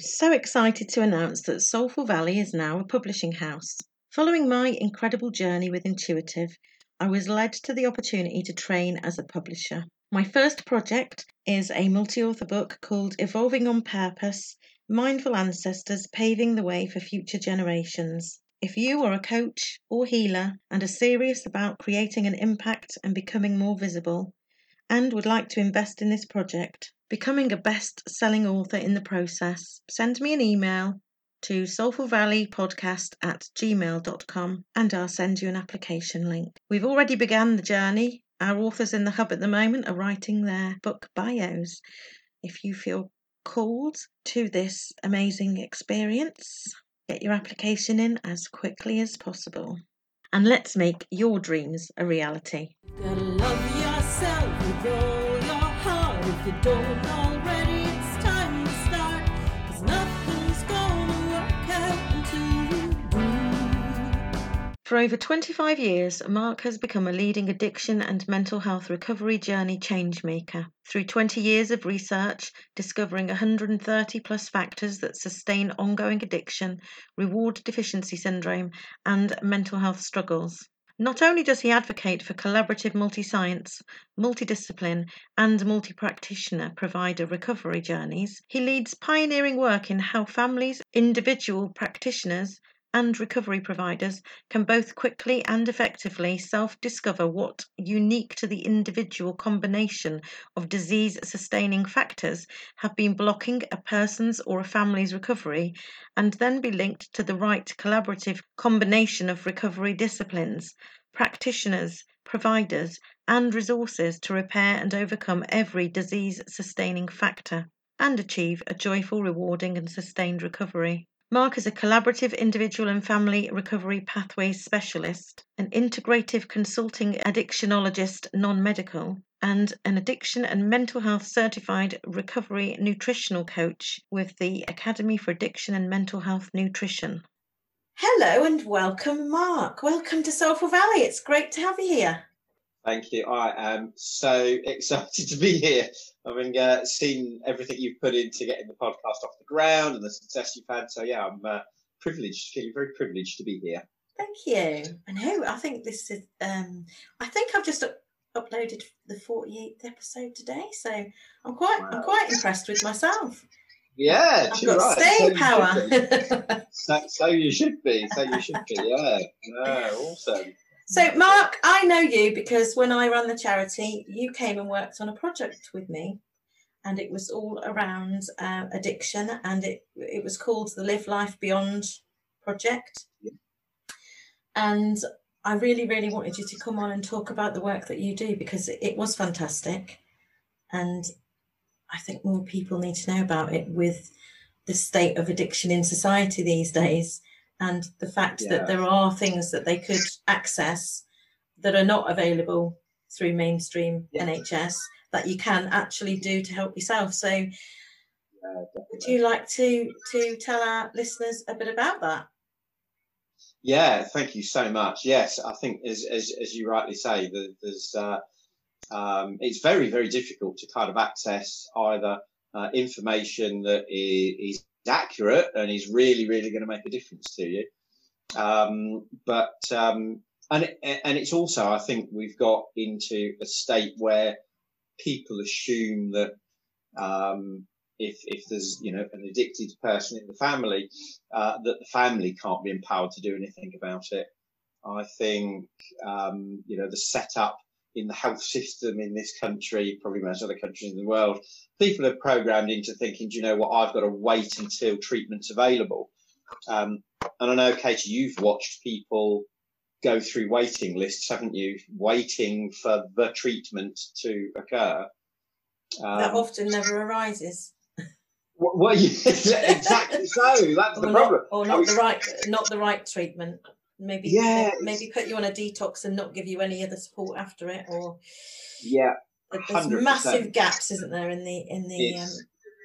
So excited to announce that Soulful Valley is now a publishing house. Following my incredible journey with Intuitive, I was led to the opportunity to train as a publisher. My first project is a multi author book called Evolving on Purpose Mindful Ancestors Paving the Way for Future Generations. If you are a coach or healer and are serious about creating an impact and becoming more visible, and would like to invest in this project, becoming a best selling author in the process, send me an email to soulfulvalleypodcast at gmail.com and I'll send you an application link. We've already begun the journey. Our authors in the hub at the moment are writing their book bios. If you feel called to this amazing experience, get your application in as quickly as possible. And let's make your dreams a reality you don't already, it's time to start. Cause nothing's gonna work out until you do. For over 25 years, Mark has become a leading addiction and mental health recovery journey changemaker. Through 20 years of research, discovering 130 plus factors that sustain ongoing addiction, reward deficiency syndrome, and mental health struggles. Not only does he advocate for collaborative multi science, multidiscipline, and multi practitioner provider recovery journeys, he leads pioneering work in how families, individual practitioners, and recovery providers can both quickly and effectively self discover what unique to the individual combination of disease sustaining factors have been blocking a person's or a family's recovery and then be linked to the right collaborative combination of recovery disciplines practitioners, providers, and resources to repair and overcome every disease sustaining factor and achieve a joyful, rewarding, and sustained recovery. Mark is a collaborative individual and family recovery pathways specialist, an integrative consulting addictionologist non medical, and an addiction and mental health certified recovery nutritional coach with the Academy for Addiction and Mental Health Nutrition. Hello and welcome, Mark. Welcome to Soulful Valley. It's great to have you here. Thank you. I am so excited to be here. Having uh, seen everything you've put into getting the podcast off the ground and the success you've had. So yeah, I'm uh, privileged, feeling very privileged to be here. Thank you. I know. I think this is. Um, I think I've just up- uploaded the 48th episode today, so I'm quite. Wow. I'm quite impressed with myself. Yeah, I've got right. staying so power. so, so, you should be. So you should be. Yeah. Yeah. Awesome. So, Mark, I know you because when I ran the charity, you came and worked on a project with me, and it was all around uh, addiction, and it it was called the Live Life Beyond project. And I really, really wanted you to come on and talk about the work that you do because it was fantastic, and I think more people need to know about it with the state of addiction in society these days and the fact yeah. that there are things that they could access that are not available through mainstream yeah. NHS that you can actually do to help yourself. So yeah, would you like to to tell our listeners a bit about that? Yeah, thank you so much. Yes, I think as as, as you rightly say, there's uh, um, it's very, very difficult to kind of access either uh, information that is, is, accurate and he's really, really going to make a difference to you. Um, but um, and and it's also, I think, we've got into a state where people assume that um, if if there's you know an addicted person in the family, uh, that the family can't be empowered to do anything about it. I think um, you know the setup in the health system in this country, probably most other countries in the world, people are programmed into thinking, do you know what, I've got to wait until treatment's available. Um, and I know, Katie, you've watched people go through waiting lists, haven't you? Waiting for the treatment to occur. Um, that often never arises. Well, exactly so. That's or the not, problem. Or not the right, not the right treatment. Maybe, Yeah, maybe put you on a detox and not give you any other support after it, or Yeah, there's 100%. massive gaps, isn't there, in the in the um,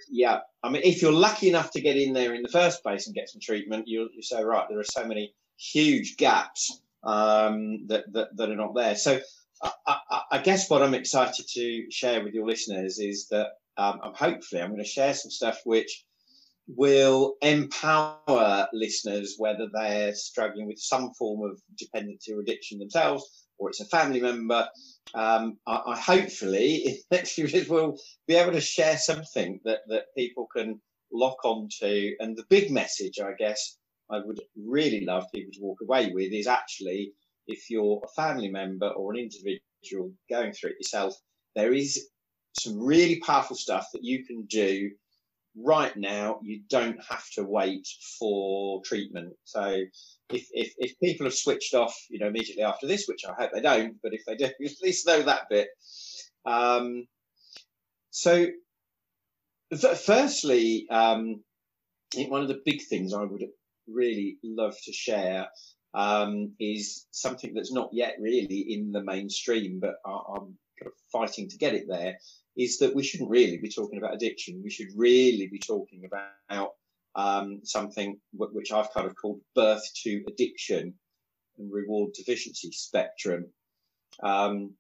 yeah. I mean, if you're lucky enough to get in there in the first place and get some treatment, you're, you're so right. There are so many huge gaps um, that, that that are not there. So, I, I, I guess what I'm excited to share with your listeners is that um, I'm hopefully I'm going to share some stuff which will empower listeners, whether they're struggling with some form of dependency or addiction themselves, or it's a family member. Um, I, I hopefully in the next few years will be able to share something that, that people can lock onto. And the big message, I guess, I would really love people to walk away with is actually if you're a family member or an individual going through it yourself, there is some really powerful stuff that you can do right now. You don't have to wait for treatment. So if, if, if people have switched off, you know, immediately after this, which I hope they don't, but if they do, at least know that bit. Um, so f- firstly, um, I think one of the big things I would really love to share um, is something that's not yet really in the mainstream, but I, I'm kind of fighting to get it there. Is that we shouldn't really be talking about addiction. We should really be talking about um, something w- which I've kind of called birth to addiction and reward deficiency spectrum. Um,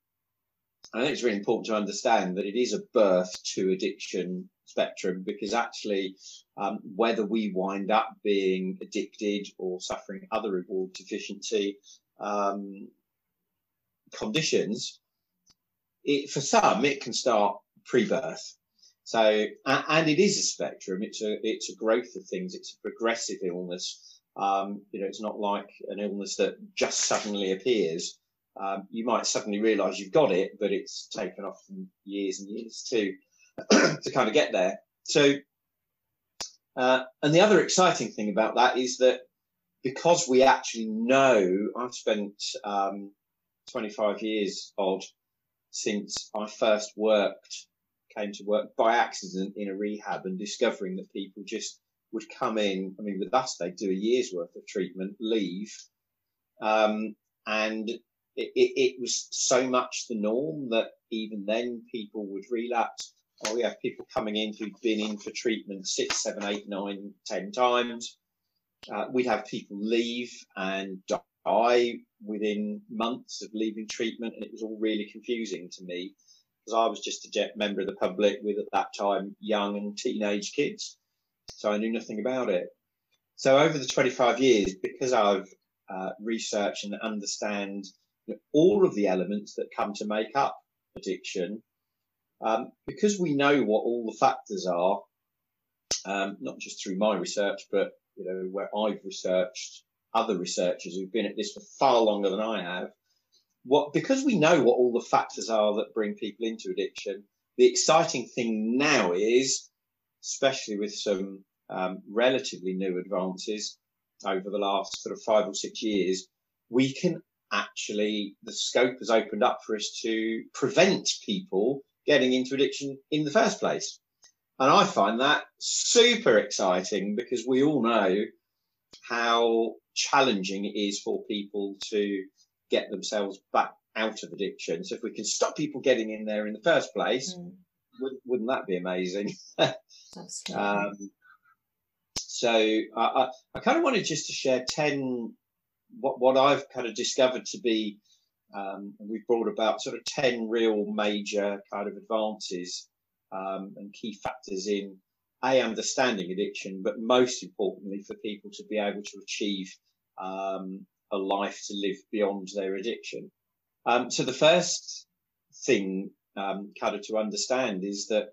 I think it's really important to understand that it is a birth to addiction spectrum because actually, um, whether we wind up being addicted or suffering other reward deficiency um, conditions, it, for some it can start pre-birth. So, and it is a spectrum. It's a it's a growth of things. It's a progressive illness. Um, you know, it's not like an illness that just suddenly appears. Um, you might suddenly realise you've got it, but it's taken off years and years to to kind of get there. So, uh, and the other exciting thing about that is that because we actually know, I've spent um, 25 years odd since I first worked, came to work by accident in a rehab and discovering that people just would come in. I mean, with us, they'd do a year's worth of treatment, leave. Um, and it, it, it was so much the norm that even then people would relapse. Oh, we have people coming in who'd been in for treatment six, seven, eight, nine, ten times. Uh, we'd have people leave and die within months of leaving treatment, and it was all really confusing to me because I was just a member of the public with at that time young and teenage kids, so I knew nothing about it. So over the 25 years, because I've uh, researched and understand you know, all of the elements that come to make up addiction, um, because we know what all the factors are, um, not just through my research, but you know where I've researched other researchers who've been at this for far longer than I have. What because we know what all the factors are that bring people into addiction. The exciting thing now is, especially with some um, relatively new advances over the last sort of five or six years, we can actually the scope has opened up for us to prevent people getting into addiction in the first place. And I find that super exciting because we all know how challenging it is for people to get themselves back out of addiction. So if we can stop people getting in there in the first place, mm, wouldn't, wouldn't that be amazing? absolutely. Um, so I, I, I kind of wanted just to share 10, what, what I've kind of discovered to be, um, and we've brought about sort of 10 real major kind of advances um, and key factors in a understanding addiction, but most importantly for people to be able to achieve um, a life to live beyond their addiction. Um, so the first thing um, kind of to understand is that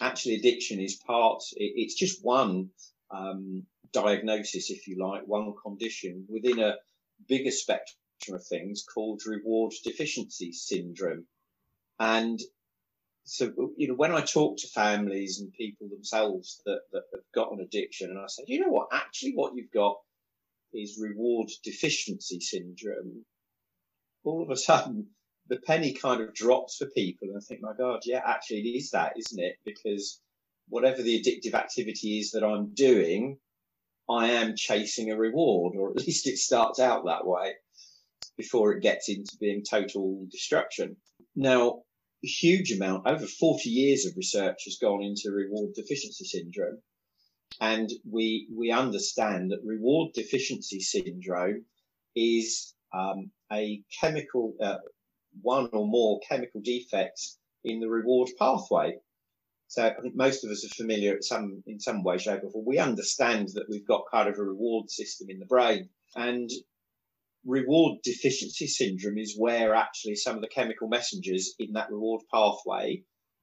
actually addiction is part. It, it's just one um, diagnosis, if you like, one condition within a bigger spectrum of things called reward deficiency syndrome, and so you know when I talk to families and people themselves that, that have got an addiction, and I say, you know what, actually, what you've got is reward deficiency syndrome. All of a sudden, the penny kind of drops for people, and I think, my God, yeah, actually, it is that, isn't it? Because whatever the addictive activity is that I'm doing, I am chasing a reward, or at least it starts out that way before it gets into being total destruction. Now, huge amount, over 40 years of research has gone into reward deficiency syndrome. And we, we understand that reward deficiency syndrome is um, a chemical, uh, one or more chemical defects in the reward pathway. So I think most of us are familiar some, in some way, shape or form. We understand that we've got kind of a reward system in the brain and reward deficiency syndrome is where actually some of the chemical messengers in that reward pathway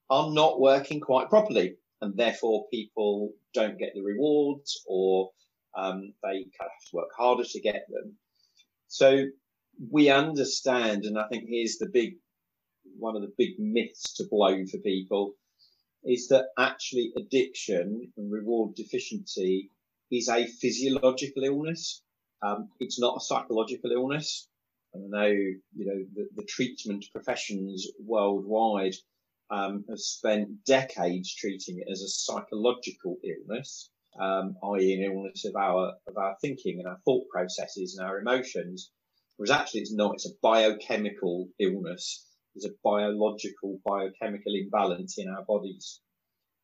are not working quite properly. And therefore people don't get the rewards or um, they kind of have to work harder to get them. So we understand, and I think here's the big, one of the big myths to blow for people is that actually addiction and reward deficiency is a physiological illness. Um, it's not a psychological illness. And I know, you know, the, the treatment professions worldwide um, have spent decades treating it as a psychological illness, um, i.e., an illness of our of our thinking and our thought processes and our emotions. Whereas actually, it's not. It's a biochemical illness. There's a biological, biochemical imbalance in our bodies.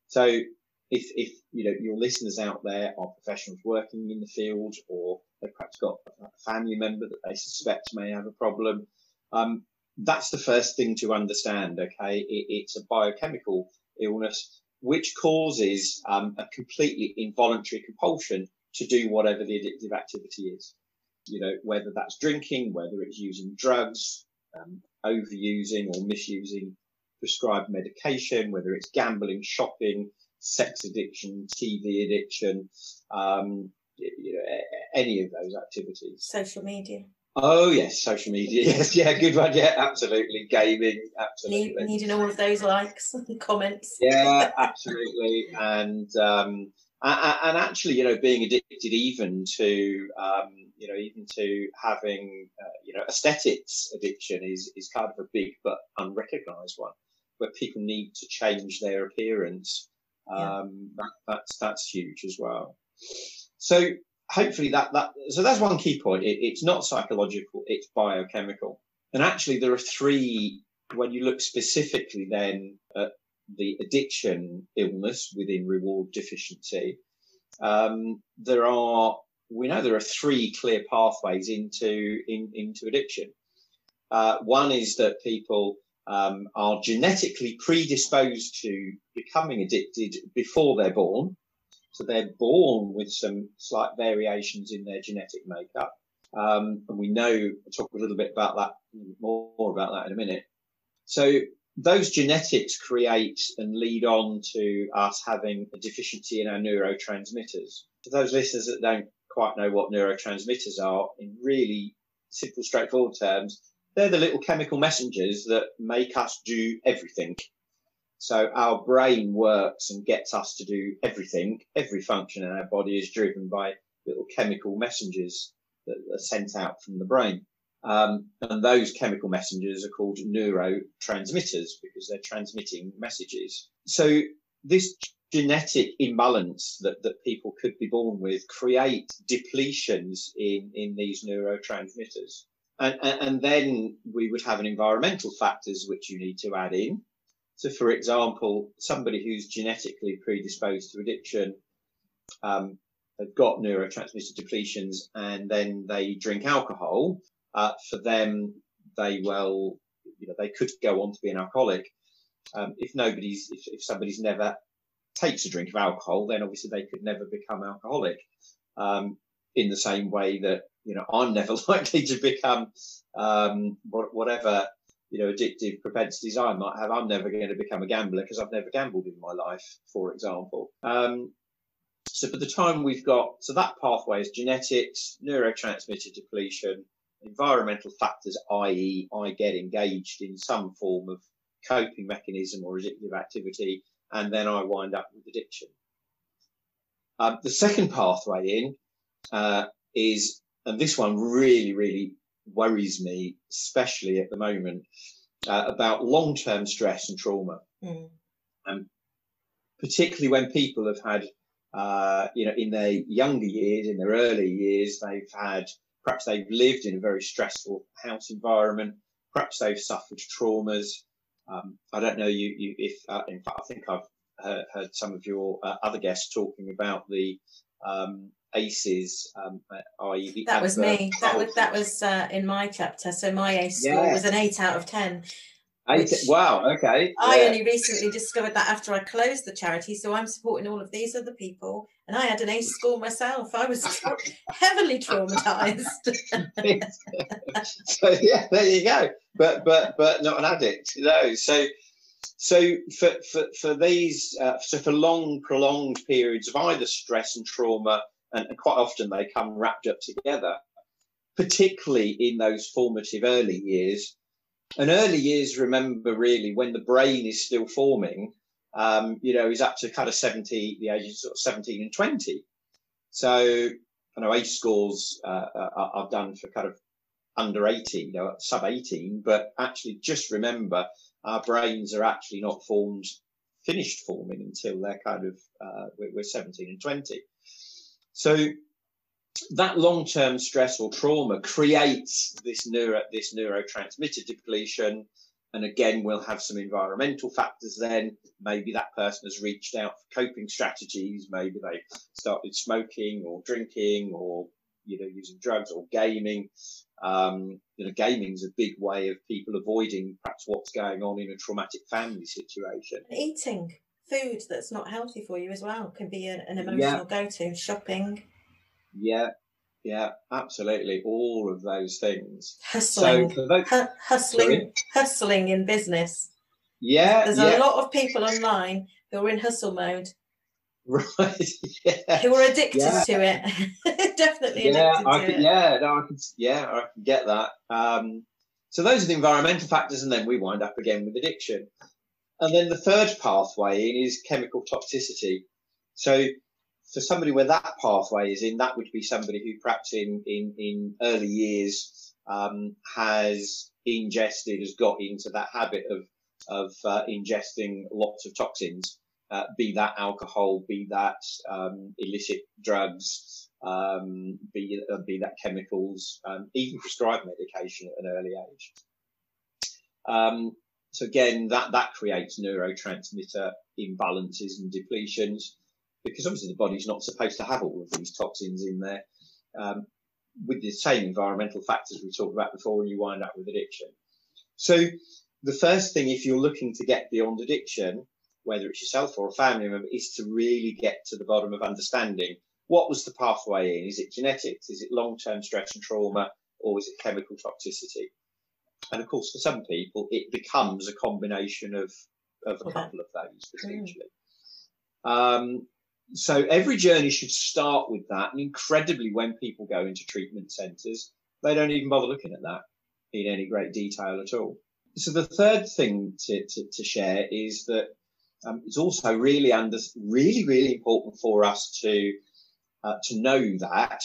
So if, if you know your listeners out there are professionals working in the field or they've perhaps got a family member that they suspect may have a problem, um, that's the first thing to understand. Okay, it, it's a biochemical illness which causes um, a completely involuntary compulsion to do whatever the addictive activity is. You know, whether that's drinking, whether it's using drugs, um, overusing or misusing prescribed medication, whether it's gambling, shopping, sex addiction, TV addiction, um, you know, any of those activities. Social media. Oh yes, social media. Yes, yeah, good one. Yeah, absolutely. Gaming, absolutely. Need, needing all of those likes and comments. Yeah, absolutely. and um, and actually, you know, being addicted even to um, you know even to having uh, you know aesthetics addiction is is kind of a big but unrecognised one, where people need to change their appearance. Um, yeah. that, that's that's huge as well. So hopefully that that so that's one key point. It, it's not psychological; it's biochemical. And actually, there are three. When you look specifically then at the addiction illness within reward deficiency, um, there are we know there are three clear pathways into in, into addiction. Uh, one is that people um, are genetically predisposed to becoming addicted before they're born. So they're born with some slight variations in their genetic makeup. Um, and we know, I'll talk a little bit about that, more about that in a minute. So those genetics create and lead on to us having a deficiency in our neurotransmitters. For those listeners that don't quite know what neurotransmitters are, in really simple, straightforward terms, they're the little chemical messengers that make us do everything. So our brain works and gets us to do everything. Every function in our body is driven by little chemical messengers that are sent out from the brain. Um, and those chemical messengers are called neurotransmitters because they're transmitting messages. So this genetic imbalance that, that people could be born with create depletions in, in these neurotransmitters. And, and, then we would have an environmental factors which you need to add in. So, for example, somebody who's genetically predisposed to addiction, um, they've got neurotransmitter depletions, and then they drink alcohol. Uh, for them, they will, you know, they could go on to be an alcoholic. Um, if nobody's, if, if somebody's never takes a drink of alcohol, then obviously they could never become alcoholic. Um, in the same way that you know I'm never likely to become um, whatever you know, addictive propensities I might have, I'm never going to become a gambler because I've never gambled in my life, for example. Um, so by the time we've got, so that pathway is genetics, neurotransmitter depletion, environmental factors, i.e. I get engaged in some form of coping mechanism or addictive activity, and then I wind up with addiction. Um, the second pathway in uh, is, and this one really, really worries me, especially at the moment, uh, about long term stress and trauma. Mm. Um, particularly when people have had, uh, you know, in their younger years, in their early years, they've had perhaps they've lived in a very stressful house environment, perhaps they've suffered traumas. Um, I don't know you, you if uh, in fact I think I've heard, heard some of your uh, other guests talking about the um, ACEs, um, i.e. the that was me. That was that was uh, in my chapter. So my ACE score was an eight out of ten. Eight, wow. Okay. I yeah. only recently discovered that after I closed the charity. So I'm supporting all of these other people, and I had an ACE score myself. I was tra- heavily traumatized. so yeah, there you go. But but but not an addict. No. So so for for for these uh, so for long prolonged periods of either stress and trauma and, quite often they come wrapped up together, particularly in those formative early years. And early years, remember, really, when the brain is still forming, um, you know, is up to kind of 70, the ages of 17 and 20. So, I know ACE scores uh, are, are done for kind of under 18, you know, sub 18, but actually just remember our brains are actually not formed, finished forming until they're kind of, uh, we're 17 and 20. So that long-term stress or trauma creates this neuro this neurotransmitter depletion. And again we'll have some environmental factors then. Maybe that person has reached out for coping strategies. Maybe they started smoking or drinking or you know using drugs or gaming. Um, you know gaming is a big way of people avoiding perhaps what's going on in a traumatic family situation. Eating food that's not healthy for you as well can be an, an emotional yeah. go-to. Shopping. Yeah, yeah, absolutely. All of those things. Hustling, so those, H- hustling, sorry? hustling in business. Yeah, there's yeah. a lot of people online who are in hustle mode. Right. Yeah. Who are addicted yeah. to it. Definitely yeah, I can, Yeah, no, I can. Yeah, I can get that. Um, so those are the environmental factors, and then we wind up again with addiction. And then the third pathway is chemical toxicity. So for somebody where that pathway is in, that would be somebody who perhaps in, in, in early years um, has ingested, has got into that habit of, of uh, ingesting lots of toxins, uh, be that alcohol, be that um, illicit drugs, um, be, uh, be that chemicals, um, even prescribed medication at an early age. So again, that, that creates neurotransmitter imbalances and depletions because obviously the body's not supposed to have all of these toxins in there. Um, with the same environmental factors we talked about before, and you wind up with addiction. So the first thing, if you're looking to get beyond addiction, whether it's yourself or a family member, is to really get to the bottom of understanding what was the pathway in. Is it genetics? Is it long-term stress and trauma? Or is it chemical toxicity? And of course, for some people, it becomes a combination of, of a couple of those potentially. Mm. Um, so every journey should start with that. And incredibly, when people go into treatment centres, they don't even bother looking at that in any great detail at all. So the third thing to, to, to share is that um, it's also really under, really, really important for us to uh, to know that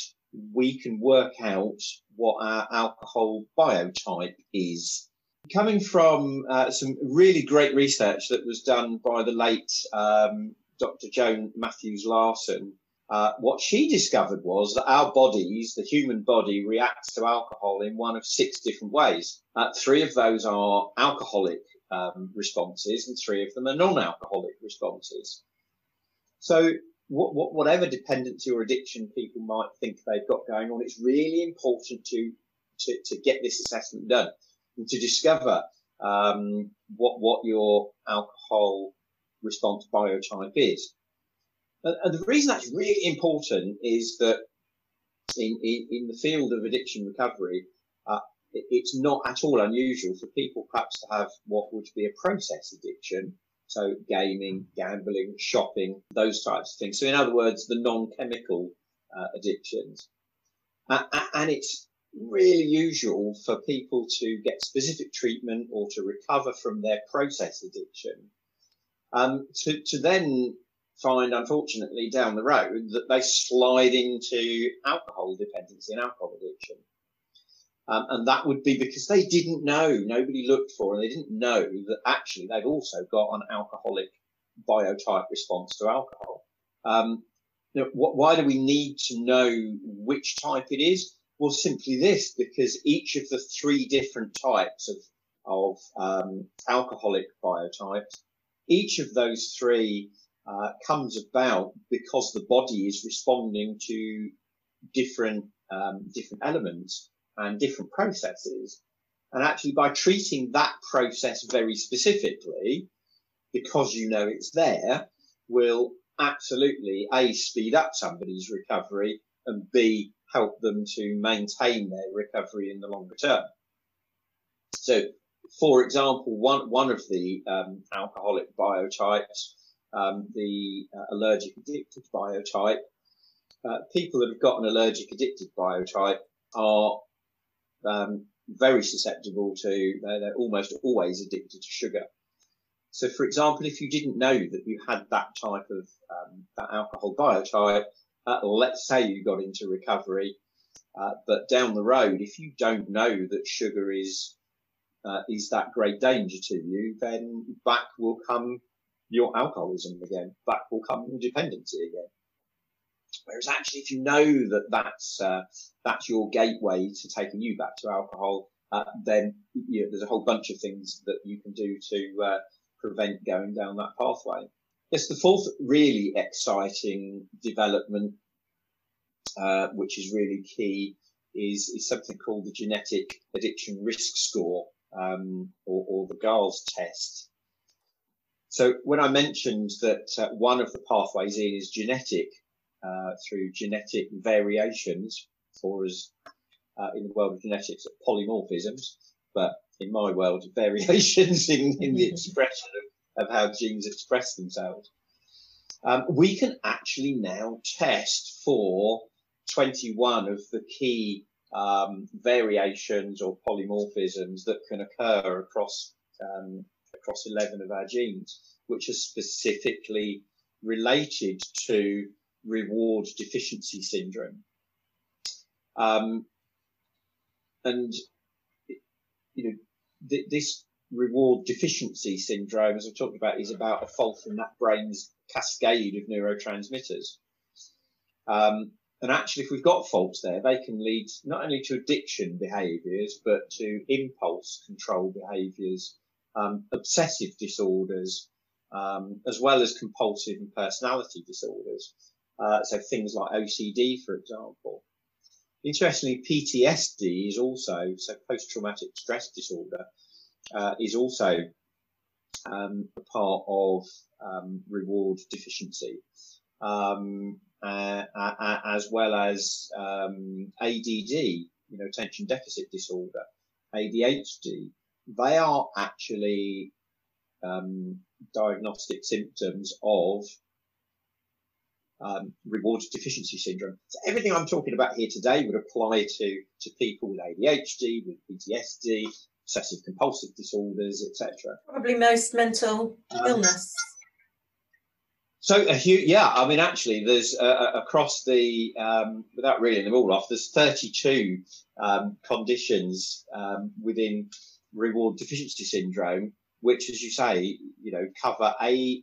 we can work out what our alcohol biotype is. Coming from uh, some really great research that was done by the late um, Dr. Joan Mathews Larson, uh, what she discovered was that our bodies, the human body, reacts to alcohol in one of six different ways. Uh, three of those are alcoholic um, responses, and three of them are non-alcoholic responses. So what, what, whatever dependency or addiction people might think they've got going on, it's really important to, to, to get this assessment done and to discover um, what, what your alcohol response biotype is. And, and, the reason that's really important is that in, in, in the field of addiction recovery, uh, it, it's not at all unusual for people perhaps to have what would be a process addiction, so gaming, gambling, shopping, those types of things. So in other words, the non-chemical uh, addictions. Uh, and it's really usual for people to get specific treatment or to recover from their process addiction. Um, to, to then find, unfortunately, down the road that they slide into alcohol dependency and alcohol addiction. Um, and that would be because they didn't know, nobody looked for, and they didn't know that actually they've also got an alcoholic biotype response to alcohol. Um, know, wh- why do we need to know which type it is? Well, simply this, because each of the three different types of, of um, alcoholic biotypes, each of those three uh, comes about because the body is responding to different um, different elements and different processes. And actually, by treating that process very specifically, because you know it's there, will absolutely a speed up somebody's recovery and b help them to maintain their recovery in the longer term. So, for example, one one of the um, alcoholic biotypes, um, the uh, allergic addicted biotype, uh, people that have got an allergic addicted biotype are um, very susceptible to, they're, they're, almost always addicted to sugar. So, for example, if you didn't know that you had that type of um, that alcohol biotype, uh, let's say you got into recovery, uh, but down the road, if you don't know that sugar is uh, is that great danger to you, then back will come your alcoholism again. Back will come dependency again. Whereas actually, if you know that that's uh, that's your gateway to taking you back to alcohol, uh, then you know, there's a whole bunch of things that you can do to uh, prevent going down that pathway. Yes, the fourth really exciting development, uh, which is really key, is, is something called the genetic addiction risk score, um, or, or, the GARS test. So when I mentioned that uh, one of the pathways in is genetic, uh, through genetic variations, or as uh, in the world of genetics, polymorphisms, but in my world, variations in, in the expression of, of how genes express themselves. Um, we can actually now test for 21 of the key um, variations or polymorphisms that can occur across um, across 11 of our genes, which are specifically related to reward deficiency syndrome. Um, and you know, th- this reward deficiency syndrome, as I've talked about, is about a fault in that brain's cascade of neurotransmitters. Um, and actually, if we've got faults there, they can lead not only to addiction behaviours, but to impulse control behaviours, um, obsessive disorders, um, as well as compulsive and personality disorders. Uh, so things like OCD, for example. Interestingly, PTSD is also, so post-traumatic stress disorder, uh, is also um, a part of um, reward deficiency, um, uh, as well as um, ADD, you know, attention deficit disorder, ADHD. They are actually um, diagnostic symptoms of um, reward deficiency syndrome. So everything I'm talking about here today would apply to, to people with ADHD, with PTSD, obsessive compulsive disorders, etc. Probably most mental um, illness. So a huge, yeah, I mean, actually, there's uh, uh, across the um, without reading them all off, there's 32 um, conditions um, within reward deficiency syndrome, which, as you say, you know, cover a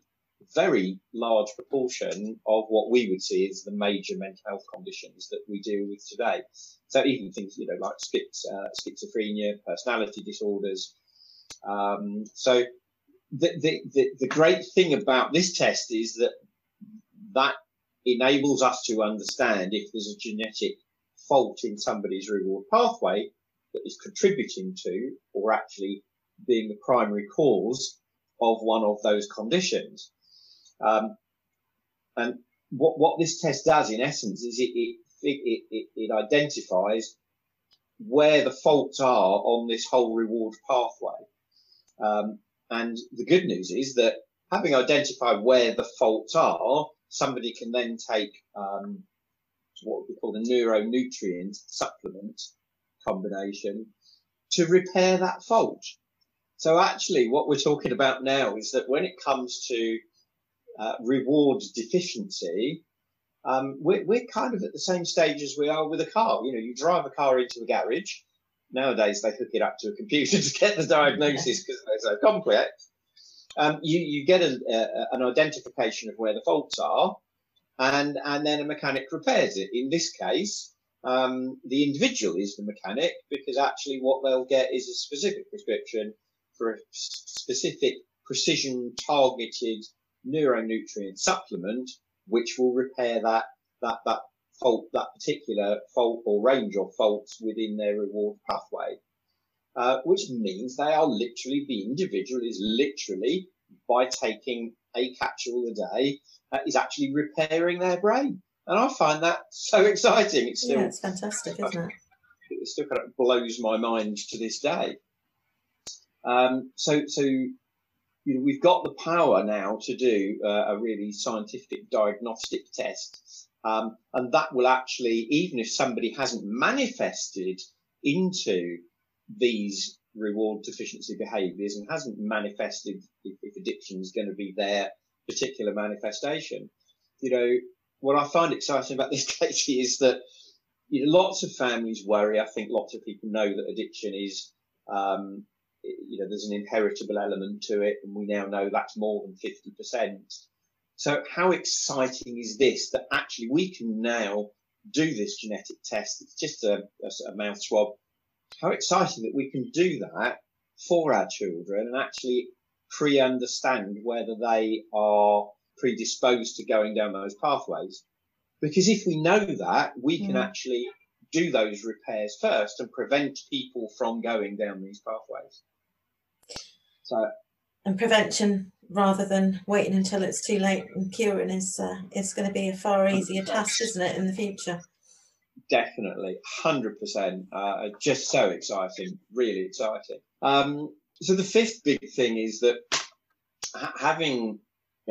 very large proportion of what we would see as the major mental health conditions that we deal with today. So even things, you know, like schiz, uh, schizophrenia, personality disorders. Um, so the, the, the, the great thing about this test is that that enables us to understand if there's a genetic fault in somebody's reward pathway that is contributing to or actually being the primary cause of one of those conditions. Um, and what, what this test does in essence is it, it, it, it, it identifies where the faults are on this whole reward pathway. Um, and the good news is that having identified where the faults are, somebody can then take um, what we call the neuronutrient supplement combination to repair that fault. So actually, what we're talking about now is that when it comes to uh, reward deficiency, um, we're, we're kind of at the same stage as we are with a car. You know, you drive a car into a garage. Nowadays, they hook it up to a computer to get the diagnosis because they're so complex. um, you, you get a, a, an identification of where the faults are, and, and then a mechanic repairs it. In this case, um, the individual is the mechanic because actually what they'll get is a specific prescription for a specific precision targeted neuronutrient supplement, which will repair that, that, that fault, that particular fault or range of faults within their reward pathway. Uh, which means they are literally, the individual is literally, by taking a capsule a day, uh, is actually repairing their brain. And I find that so exciting. It's still, yeah, it's fantastic, isn't it? It still kind of blows my mind to this day. Um, so, so you know, we've got the power now to do uh, a really scientific diagnostic test, um, and that will actually, even if somebody hasn't manifested into these reward deficiency behaviours and hasn't manifested if, if addiction is going to be their particular manifestation, you know, what I find exciting about this, Katie, is that you know, lots of families worry. I think lots of people know that addiction is, um, you know, there's an inheritable element to it, and we now know that's more than 50%. So, how exciting is this that actually we can now do this genetic test? It's just a, a, a mouth swab. How exciting that we can do that for our children and actually pre understand whether they are predisposed to going down those pathways. Because if we know that, we can mm. actually do those repairs first and prevent people from going down these pathways. So, and prevention rather than waiting until it's too late and curing is uh, is going to be a far easier task, isn't it, in the future? Definitely, hundred percent. Uh, just so exciting, really exciting. Um, so the fifth big thing is that having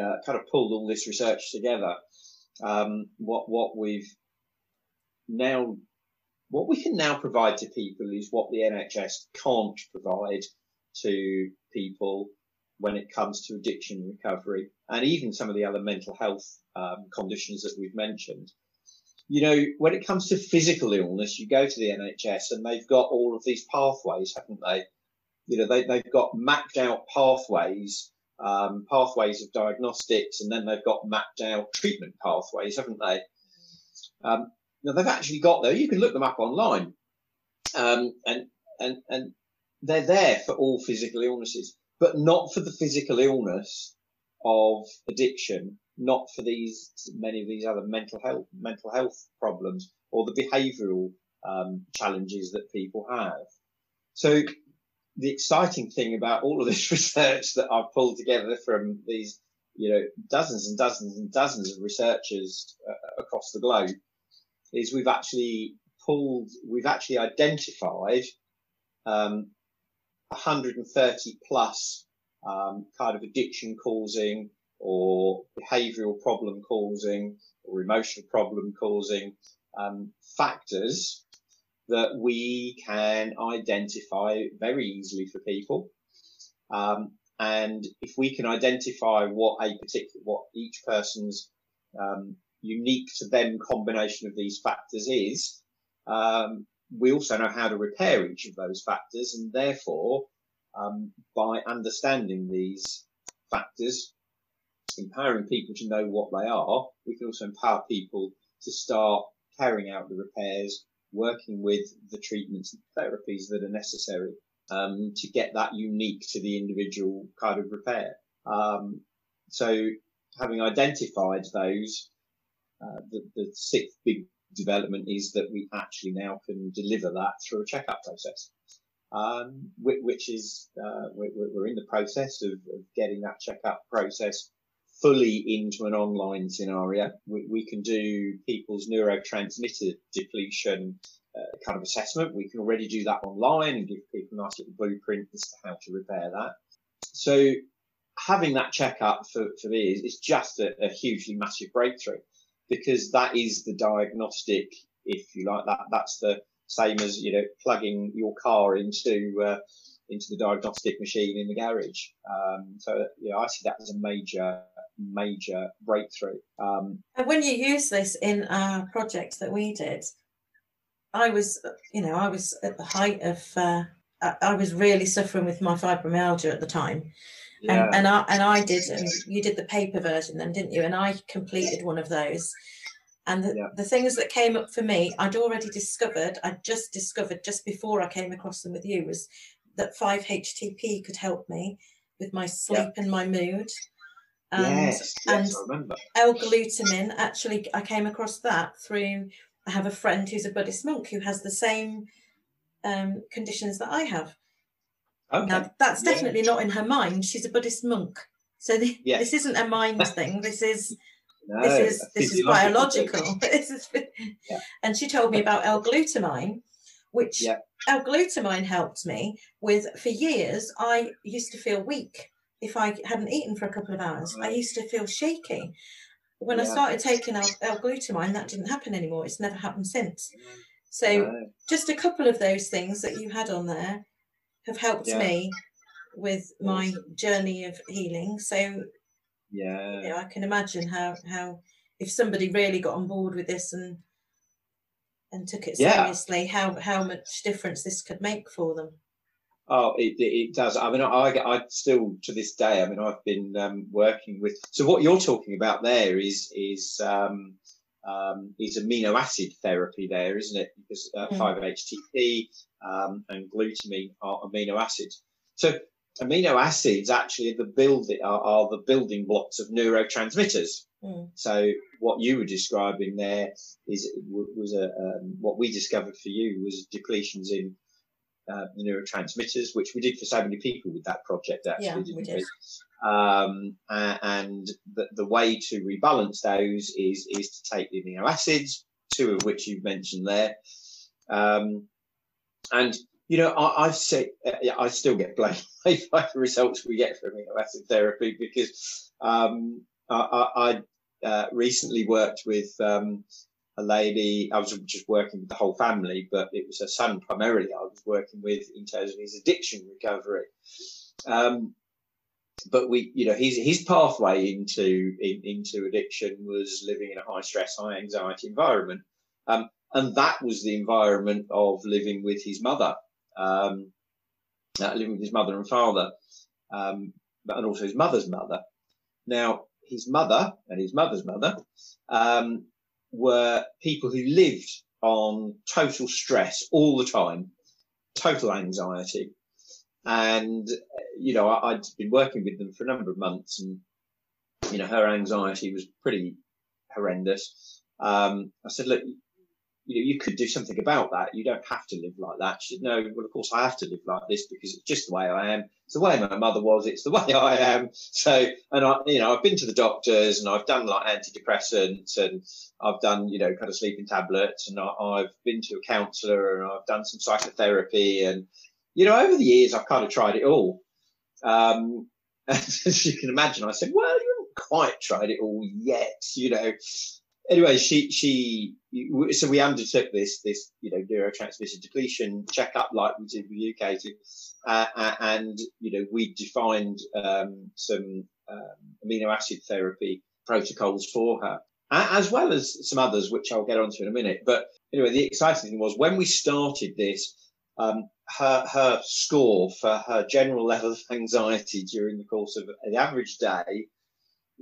uh, kind of pulled all this research together, um, what what we've now what we can now provide to people is what the NHS can't provide to people when it comes to addiction recovery and even some of the other mental health um, conditions that we've mentioned. You know, when it comes to physical illness, you go to the NHS and they've got all of these pathways, haven't they? You know, they, they've got mapped out pathways um, pathways of diagnostics, and then they've got mapped out treatment pathways, haven't they? Um, now they've actually got there. You can look them up online, um, and and and they're there for all physical illnesses, but not for the physical illness of addiction, not for these many of these other mental health mental health problems or the behavioural um, challenges that people have. So the exciting thing about all of this research that I've pulled together from these, you know, dozens and dozens and dozens of researchers uh, across the globe is we've actually pulled, we've actually identified um, 130 plus um, kind of addiction causing or behavioral problem causing or emotional problem causing um, factors that we can identify very easily for people. Um, and if we can identify what a particular, what each person's um, unique to them combination of these factors is, um, we also know how to repair each of those factors. And therefore, um, by understanding these factors, empowering people to know what they are, we can also empower people to start carrying out the repairs working with the treatments and therapies that are necessary um, to get that unique to the individual kind of repair. Um, so having identified those, uh, the, the sixth big development is that we actually now can deliver that through a checkup process, um, which, which, is uh, we're, we're, in the process of, of, getting that checkup process fully into an online scenario. We, we can do people's neurotransmitter depletion uh, kind of assessment. We can already do that online and give people nice little blueprint as to how to repair that. So having that checkup for, for me is, is just a, a hugely massive breakthrough because that is the diagnostic, if you like, that that's the same as, you know, plugging your car into, uh, into the diagnostic machine in the garage. Um, so, you know, I see that as a major, major breakthrough. Um, and when you use this in a project that we did, I was, you know, I was at the height of, uh, I was really suffering with my fibromyalgia at the time. Yeah. And, and I and I did, and you did the paper version then, didn't you? And I completed one of those. And the, yeah. the things that came up for me, I'd already discovered, I'd just discovered just before I came across them with you, was that 5-HTP could help me with my sleep yeah. and my mood. And, yes, yes, and L-glutamine, actually, I came across that through, I have a friend who's a Buddhist monk who has the same um, conditions that I have. Okay. Now, that's definitely yeah. not in her mind. She's a Buddhist monk. So the, yes. this isn't a mind thing. This is no, this is this is biological. this is, yeah. And she told me about L-glutamine, which yeah. L-glutamine helped me with for years. I used to feel weak if I hadn't eaten for a couple of hours. I used to feel shaky. When yeah. I started taking L-glutamine, that didn't happen anymore. It's never happened since. So just a couple of those things that you had on there have helped yeah. me with my journey of healing. So yeah, you know, I can imagine how how if somebody really got on board with this and and took it seriously, yeah. how how much difference this could make for them. Oh, it, it does. I mean, I, I still to this day. I mean, I've been um, working with. So what you're talking about there is is um, um, is amino acid therapy there, isn't it? Because uh, mm. 5-HTP um, and glutamine are amino acids. So amino acids actually the build are, are the building blocks of neurotransmitters. Mm. So what you were describing there is was a um, what we discovered for you was depletions in uh, the neurotransmitters, which we did for so many people with that project. Actually, yeah, we did. Um, and the, the way to rebalance those is is to take the amino acids, two of which you've mentioned there, um, and you know, I, have said I still get away by the results we get from amino acid therapy because um, I, I uh, recently worked with um, a lady. I was just working with the whole family, but it was her son primarily. I was working with in terms of his addiction recovery. Um, but we, you know, his his pathway into in, into addiction was living in a high stress, high anxiety environment, um, and that was the environment of living with his mother, um, uh, living with his mother and father, um, and also his mother's mother. Now, his mother and his mother's mother um, were people who lived on total stress all the time, total anxiety. And, you know, I, had been working with them for a number of months and, you know, her anxiety was pretty horrendous. Um, I said, look, you know, you could do something about that. You don't have to live like that. She said, no, well, of course I have to live like this because it's just the way I am. It's the way my mother was. It's the way I am. So, and I, you know, I've been to the doctors and I've done like antidepressants and I've done, you know, kind of sleeping tablets and I, have been to a counselor and I've done some psychotherapy and, you know, over the years, I've kind of tried it all. Um, as you can imagine, I said, well, you haven't quite tried it all yet, you know anyway, she she so we undertook this this you know neurotransmitter depletion checkup like we did with you, Katie, uh, and you know we defined um, some um, amino acid therapy protocols for her, as well as some others which I'll get onto in a minute. But anyway, the exciting thing was when we started this. Um, her her score for her general level of anxiety during the course of an average day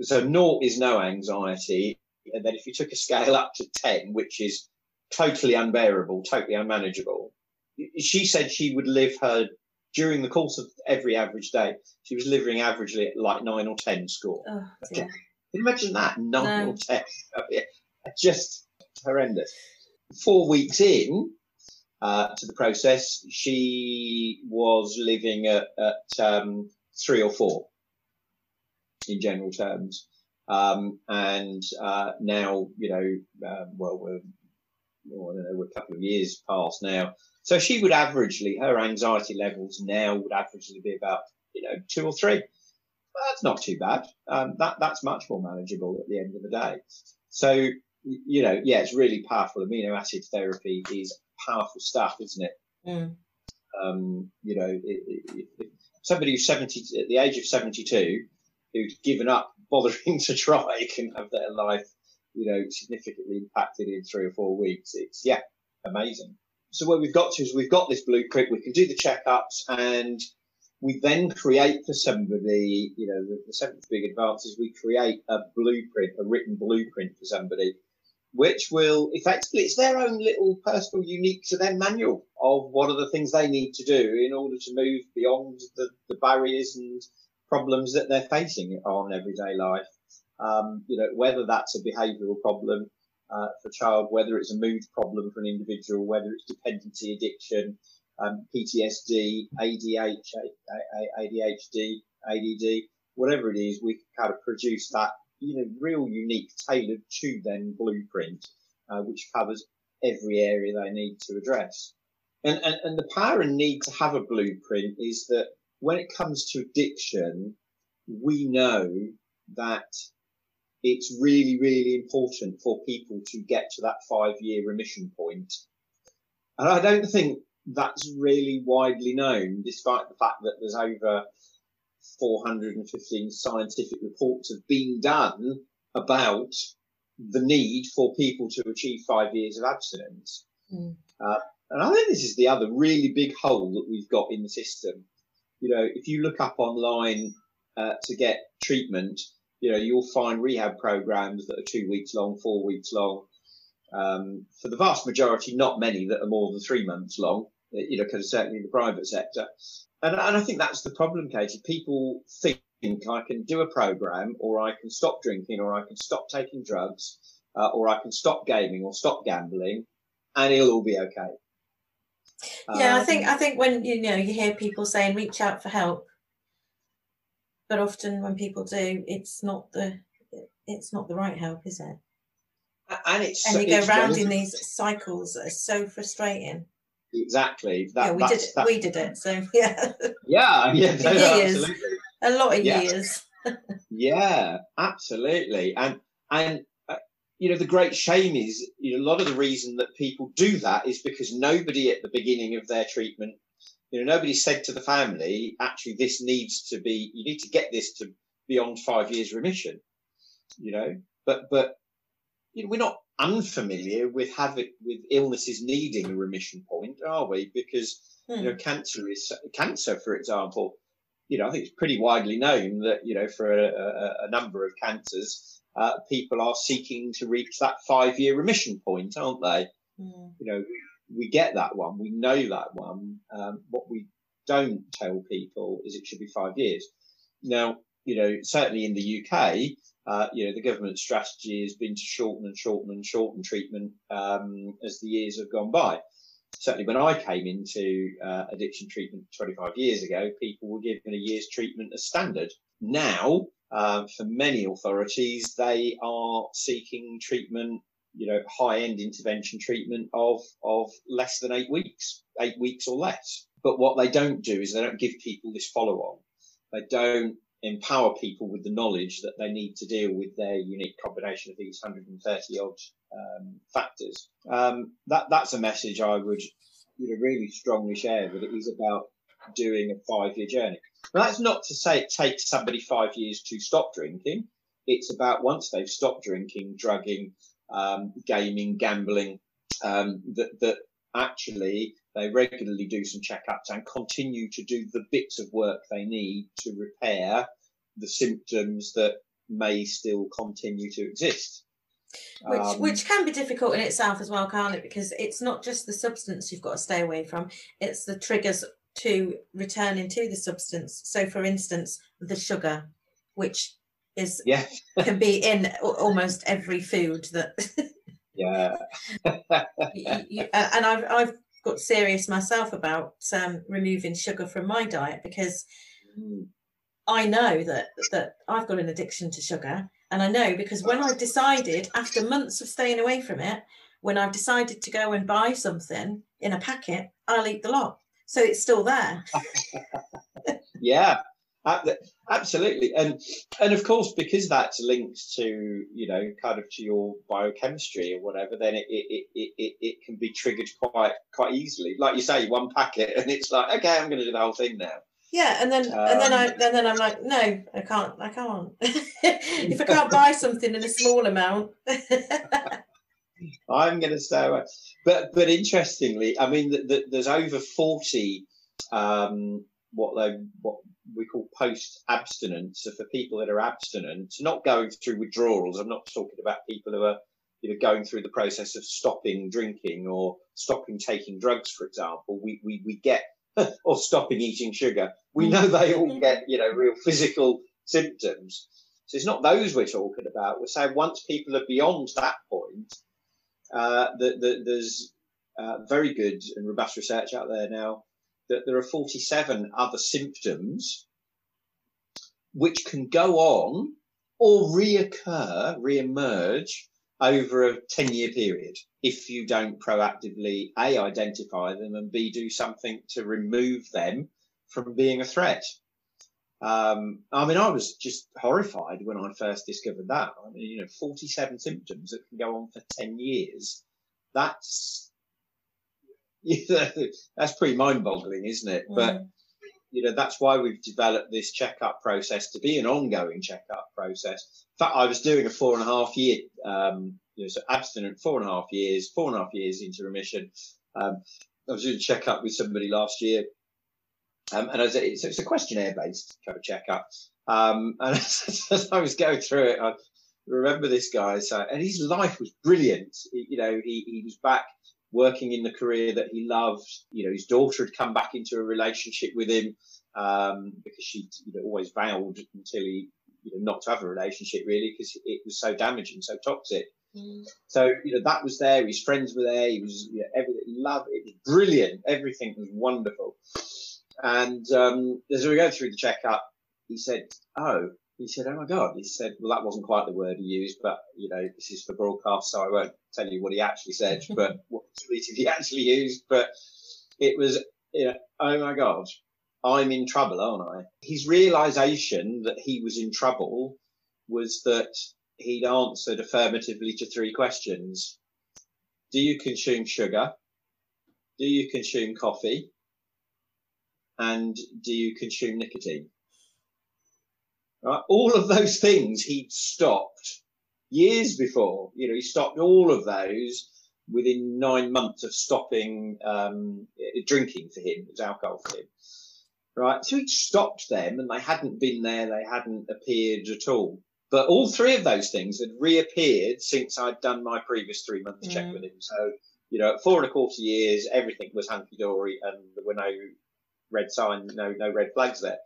so naught is no anxiety and then if you took a scale up to 10, which is totally unbearable, totally unmanageable, she said she would live her during the course of every average day. She was living averagely at like nine or 10 score. Oh, Can you imagine that? Nine no. or 10. Just horrendous. Four weeks in, uh, to the process, she was living at, at um, three or four in general terms. Um, and uh, now, you know, uh, well, we're, well, I don't know, we're a couple of years past now. So she would averagely, her anxiety levels now would averagely be about, you know, two or three. that's not too bad. Um, that that's much more manageable at the end of the day. So, you know, yeah, it's really powerful. Amino acid therapy is powerful stuff, isn't it? Mm. Um, you know, it, it, it, somebody who's 70, at the age of 72, who's given up bothering to try can have their life, you know, significantly impacted in three or four weeks. It's yeah, amazing. So where we've got to is we've got this blueprint. We can do the checkups, and we then create for somebody, you know, the, the seventh big advance is we create a blueprint, a written blueprint for somebody, which will effectively, it's their own little personal, unique to them manual of what are the things they need to do in order to move beyond the, the barriers and problems that they're facing on everyday life. Um, you know, whether that's a behavioural problem uh, for a child, whether it's a mood problem for an individual, whether it's dependency addiction, um, PTSD, ADH, ADHD, ADD, whatever it is, we kind of produce that, you know, real unique, tailored to them blueprint, uh, which covers every area they need to address. And, and, and the power and need to have a blueprint is that when it comes to addiction, we know that it's really, really important for people to get to that five year remission point. And I don't think that's really widely known, despite the fact that there's over 415 scientific reports have been done about the need for people to achieve five years of abstinence. Mm. Uh, and I think this is the other really big hole that we've got in the system. You know, if you look up online uh, to get treatment, you know, you'll find rehab programs that are two weeks long, four weeks long. Um, for the vast majority, not many that are more than three months long you know, because certainly in the private sector. And, and I think that's the problem, Katie. People think I can do a program, or I can stop drinking, or I can stop taking drugs, uh, or I can stop gaming or stop gambling, and it'll all be okay. Yeah, um, I think I think when you know you hear people saying reach out for help, but often when people do, it's not the it's not the right help, is it? And it's and you go round in these cycles that are so frustrating. Exactly. That, yeah, we did it. That, we did it. So yeah. Yeah, yeah, no, years, absolutely. A lot of yeah. years. yeah, absolutely. And and uh, you know the great shame is you know a lot of the reason that people do that is because nobody at the beginning of their treatment, you know, nobody said to the family, actually, this needs to be. You need to get this to beyond five years remission. You know, but but you know, we're not unfamiliar with having with illnesses needing a remission point, are we? Because you know, hmm. cancer is cancer, for example. You know, I think it's pretty widely known that you know, for a, a, a number of cancers, uh, people are seeking to reach that five-year remission point, aren't they? Mm. You know, we get that one, we know that one. Um, what we don't tell people is it should be five years. Now, you know, certainly in the UK, uh, you know, the government strategy has been to shorten and shorten and shorten treatment um, as the years have gone by. Certainly, when I came into uh, addiction treatment 25 years ago, people were given a year's treatment as standard. Now, uh, for many authorities, they are seeking treatment, you know, high-end intervention treatment of of less than eight weeks, eight weeks or less. But what they don't do is they don't give people this follow-on. They don't empower people with the knowledge that they need to deal with their unique combination of these 130 odd um, factors. Um, that that's a message I would you know, really strongly share that it is about doing a five year journey. Now, that's not to say it takes somebody five years to stop drinking. It's about once they've stopped drinking, drugging, um, gaming, gambling, um, that that actually they regularly do some checkups and continue to do the bits of work they need to repair the symptoms that may still continue to exist. Which, um, which can be difficult in itself as well, can't it? Because it's not just the substance you've got to stay away from, it's the triggers to returning to the substance. So, for instance, the sugar, which is yeah. can be in almost every food that yeah you, you, and I've I've got serious myself about um, removing sugar from my diet because. I know that that I've got an addiction to sugar, and I know because when I've decided after months of staying away from it, when I've decided to go and buy something in a packet, I'll eat the lot, so it's still there. yeah, absolutely, and and of course because that's linked to you know kind of to your biochemistry or whatever, then it it, it, it, it can be triggered quite quite easily. Like you say, one packet, and it's like okay, I'm going to do the whole thing now. Yeah, and then um, and then I um, and then I'm like, no, I can't, I can't. if I can't buy something in a small amount, I'm going to stay away. But but interestingly, I mean, the, the, there's over forty um, what they what we call post abstinence. So for people that are abstinent, not going through withdrawals. I'm not talking about people who are you know going through the process of stopping drinking or stopping taking drugs, for example. We we we get or stopping eating sugar. We know they all get you know real physical symptoms. So it's not those we're talking about. We're saying once people are beyond that point, uh, that the, there's uh, very good and robust research out there now that there are 47 other symptoms which can go on or reoccur, re-emerge over a 10 year period if you don't proactively A, identify them and B, do something to remove them from being a threat. Um, I mean, I was just horrified when I first discovered that. I mean, you know, 47 symptoms that can go on for 10 years. That's, that's pretty mind boggling, isn't it? Mm. But, you know, that's why we've developed this checkup process to be an ongoing checkup process. In fact, I was doing a four and a half year, um, you know, so abstinent four and a half years, four and a half years into remission. Um, I was doing a checkup with somebody last year um, and as it's, it's a questionnaire based kind of checkup. Um, and as I was going through it, I remember this guy, so, and his life was brilliant. He, you know, he, he was back working in the career that he loved. You know, his daughter had come back into a relationship with him um, because she you know, always vowed until he, you know, not to have a relationship really because it was so damaging, so toxic. Mm. So you know that was there. His friends were there. He was you know, everything. Love it was brilliant. Everything was wonderful. And um, as we go through the checkup, he said, "Oh." He said, "Oh my God!" He said, "Well, that wasn't quite the word he used, but you know, this is for broadcast, so I won't tell you what he actually said, but what tweet he actually used." But it was, you know, "Oh my God, I'm in trouble, aren't I?" His realization that he was in trouble was that he'd answered affirmatively to three questions: Do you consume sugar? Do you consume coffee? and do you consume nicotine? Right? All of those things he'd stopped years before. You know, he stopped all of those within nine months of stopping um, drinking for him. It was alcohol for him. Right. So he'd stopped them and they hadn't been there. They hadn't appeared at all. But all three of those things had reappeared since I'd done my previous three months mm. check with him. So, you know, at four and a quarter years, everything was hunky dory and there were no red sign, no no red flags there.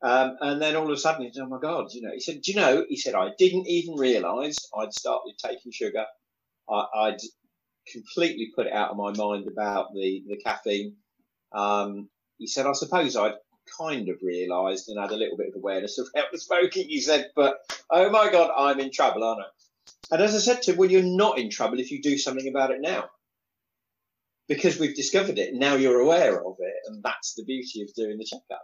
Um, and then all of a sudden, he said, "Oh my God!" You know, he said, "Do you know?" He said, "I didn't even realise I'd started taking sugar. I, would completely put it out of my mind about the the caffeine." Um, he said, "I suppose I'd kind of realised and had a little bit of awareness of the smoking." He said, "But oh my God, I'm in trouble, aren't I?" And as I said to him, "Well, you're not in trouble if you do something about it now." Because we've discovered it, now you're aware of it, and that's the beauty of doing the checkup.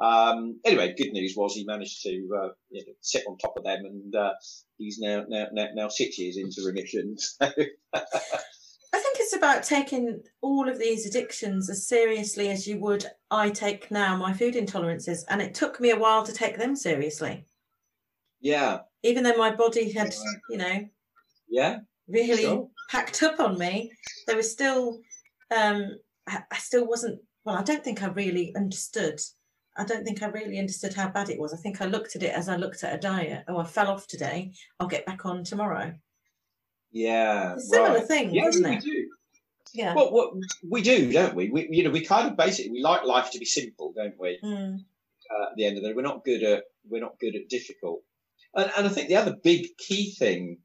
Um, anyway, good news was he managed to uh, you know, sit on top of them, and uh, he's now, now now now six years into remission. I think it's about taking all of these addictions as seriously as you would I take now my food intolerances, and it took me a while to take them seriously. Yeah. Even though my body had, you know, yeah, really sure. packed up on me, there was still um, I, I still wasn't. Well, I don't think I really understood. I don't think I really understood how bad it was. I think I looked at it as I looked at a diet. Oh, I fell off today. I'll get back on tomorrow. Yeah, similar right. thing, yeah, isn't it? Do. Yeah. Well, what we do, don't we? We, you know, we kind of basically we like life to be simple, don't we? Mm. Uh, at the end of the day, we're not good at we're not good at difficult. And, and I think the other big key thing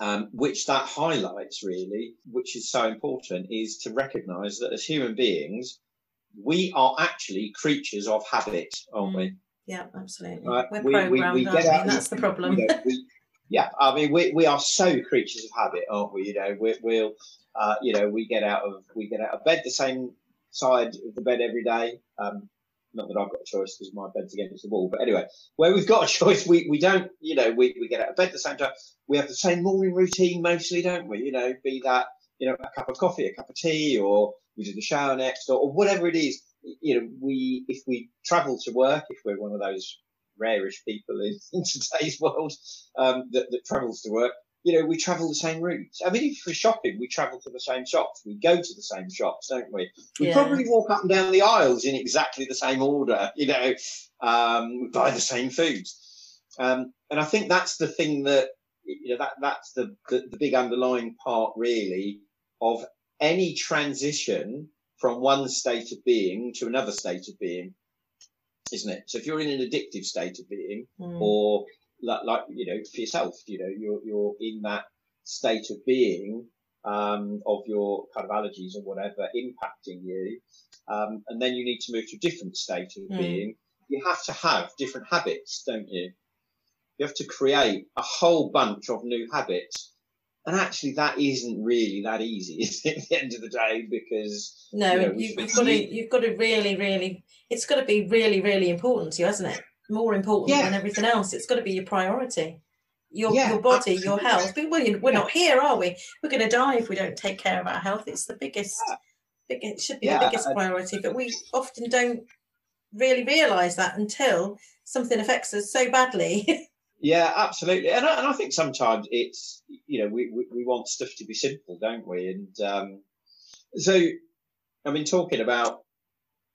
um, which that highlights really, which is so important, is to recognize that as human beings, we are actually creatures of habit, aren't we? Mm. Yeah, absolutely. Right? We're we, programmed, we, we get out, that's the problem. You know, we, yeah, I mean, we, we are so creatures of habit, aren't we? You know, we, will uh, you know, we get out of we get out of bed the same side of the bed every day. Um, not that I've got a choice because my bed's against the wall. But anyway, where we've got a choice, we, we don't, you know, we, we get out of bed at the same time. We have the same morning routine mostly, don't we? You know, be that, you know, a cup of coffee, a cup of tea, or we do the shower next, or, or whatever it is. You know, we, if we travel to work, if we're one of those rarish people in, in today's world um, that, that travels to work, you know, we travel the same routes. I mean, if we're shopping, we travel to the same shops. We go to the same shops, don't we? We Yeah. probably walk up and down the aisles in exactly the same order, you know, um, we buy the same foods. Um, and I think that's the thing that, you know, that that's the, the, the big underlying part, really, of any transition from one state of being to another state of being, isn't it? So if you're in an addictive state of being, Mm. or like, like you know for yourself you know you're you're in that state of being um, of your kind of allergies or whatever impacting you um, and then you need to move to a different state of Mm. being you have to have different habits don't you you have to create a whole bunch of new habits and actually that isn't really that easy is it, at the end of the day because No, you know, you, we you've spend got to you've got to really, really it's got to be really, really important to you, hasn't it? More important Yeah. than everything else. It's got to be your priority. Your Yeah, your body, your health. But we're, we're Yeah. not here, are we? We're going to die if we don't take care of our health. It's the biggest. Big, it should be the biggest priority, but we often don't really realise that until something affects us so badly. Yeah, absolutely, and I, and I think sometimes it's you know we, we, we want stuff to be simple, don't we? And um, so, I mean, talking about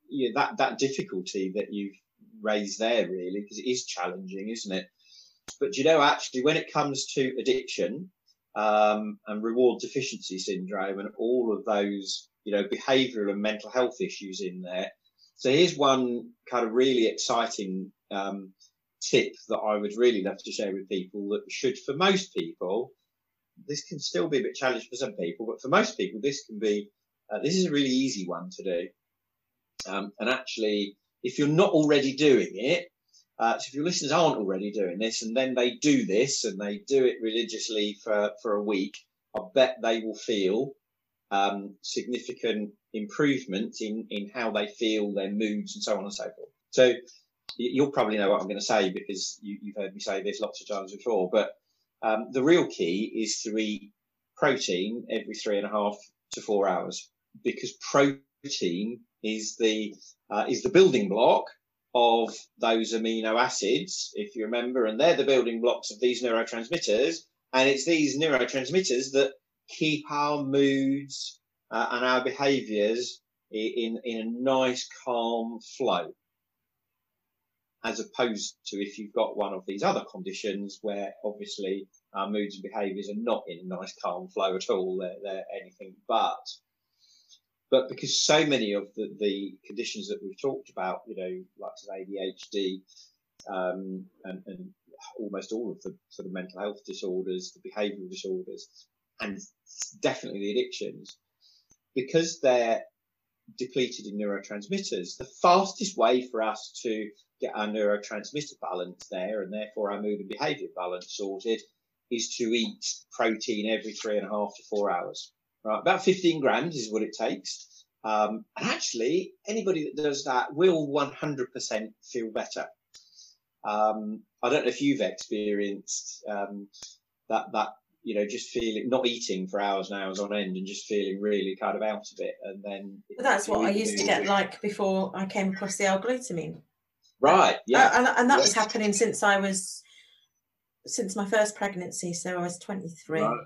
you know, that that difficulty that you've raised there, really, because it is challenging, isn't it? But you know, actually, when it comes to addiction um, and reward deficiency syndrome and all of those you know behavioural and mental health issues in there. So here's one kind of really exciting. Um, tip that I would really love to share with people that should, for most people, this can still be a bit challenging for some people, but for most people, this can be, uh, this is a really easy one to do. Um, and actually, if you're not already doing it, uh, so if your listeners aren't already doing this and then they do this and they do it religiously for, for a week, I bet they will feel um, significant improvement in, in how they feel, their moods, and so on and so forth. So you'll probably know what I'm going to say because you, you've heard me say this lots of times before. But um, the real key is to eat protein every three and a half to four hours because protein is the uh, is the building block of those amino acids, if you remember, and they're the building blocks of these neurotransmitters. And it's these neurotransmitters that keep our moods uh, and our behaviors in, in a nice, calm flow. As opposed to if you've got one of these other conditions where obviously our moods and behaviors are not in a nice, calm flow at all. They're, they're anything but. But because so many of the, the conditions that we've talked about, you know, like ADHD, um, and, and almost all of the sort of mental health disorders, the behavioural disorders, and definitely the addictions, because they're depleted in neurotransmitters, the fastest way for us to get our neurotransmitter balance there and therefore our mood and behaviour balance sorted is to eat protein every three and a half to four hours. Right, about 15 grams is what it takes. Um, and actually, anybody that does that will 100% feel better. Um, I don't know if you've experienced um, that that you know just feeling not eating for hours and hours on end and just feeling really kind of out of it, and then But that's what I used to get like before I came across the L-glutamine. Right, yeah, Uh, and, and that was happening since I was since my first pregnancy, so I was 23. Right.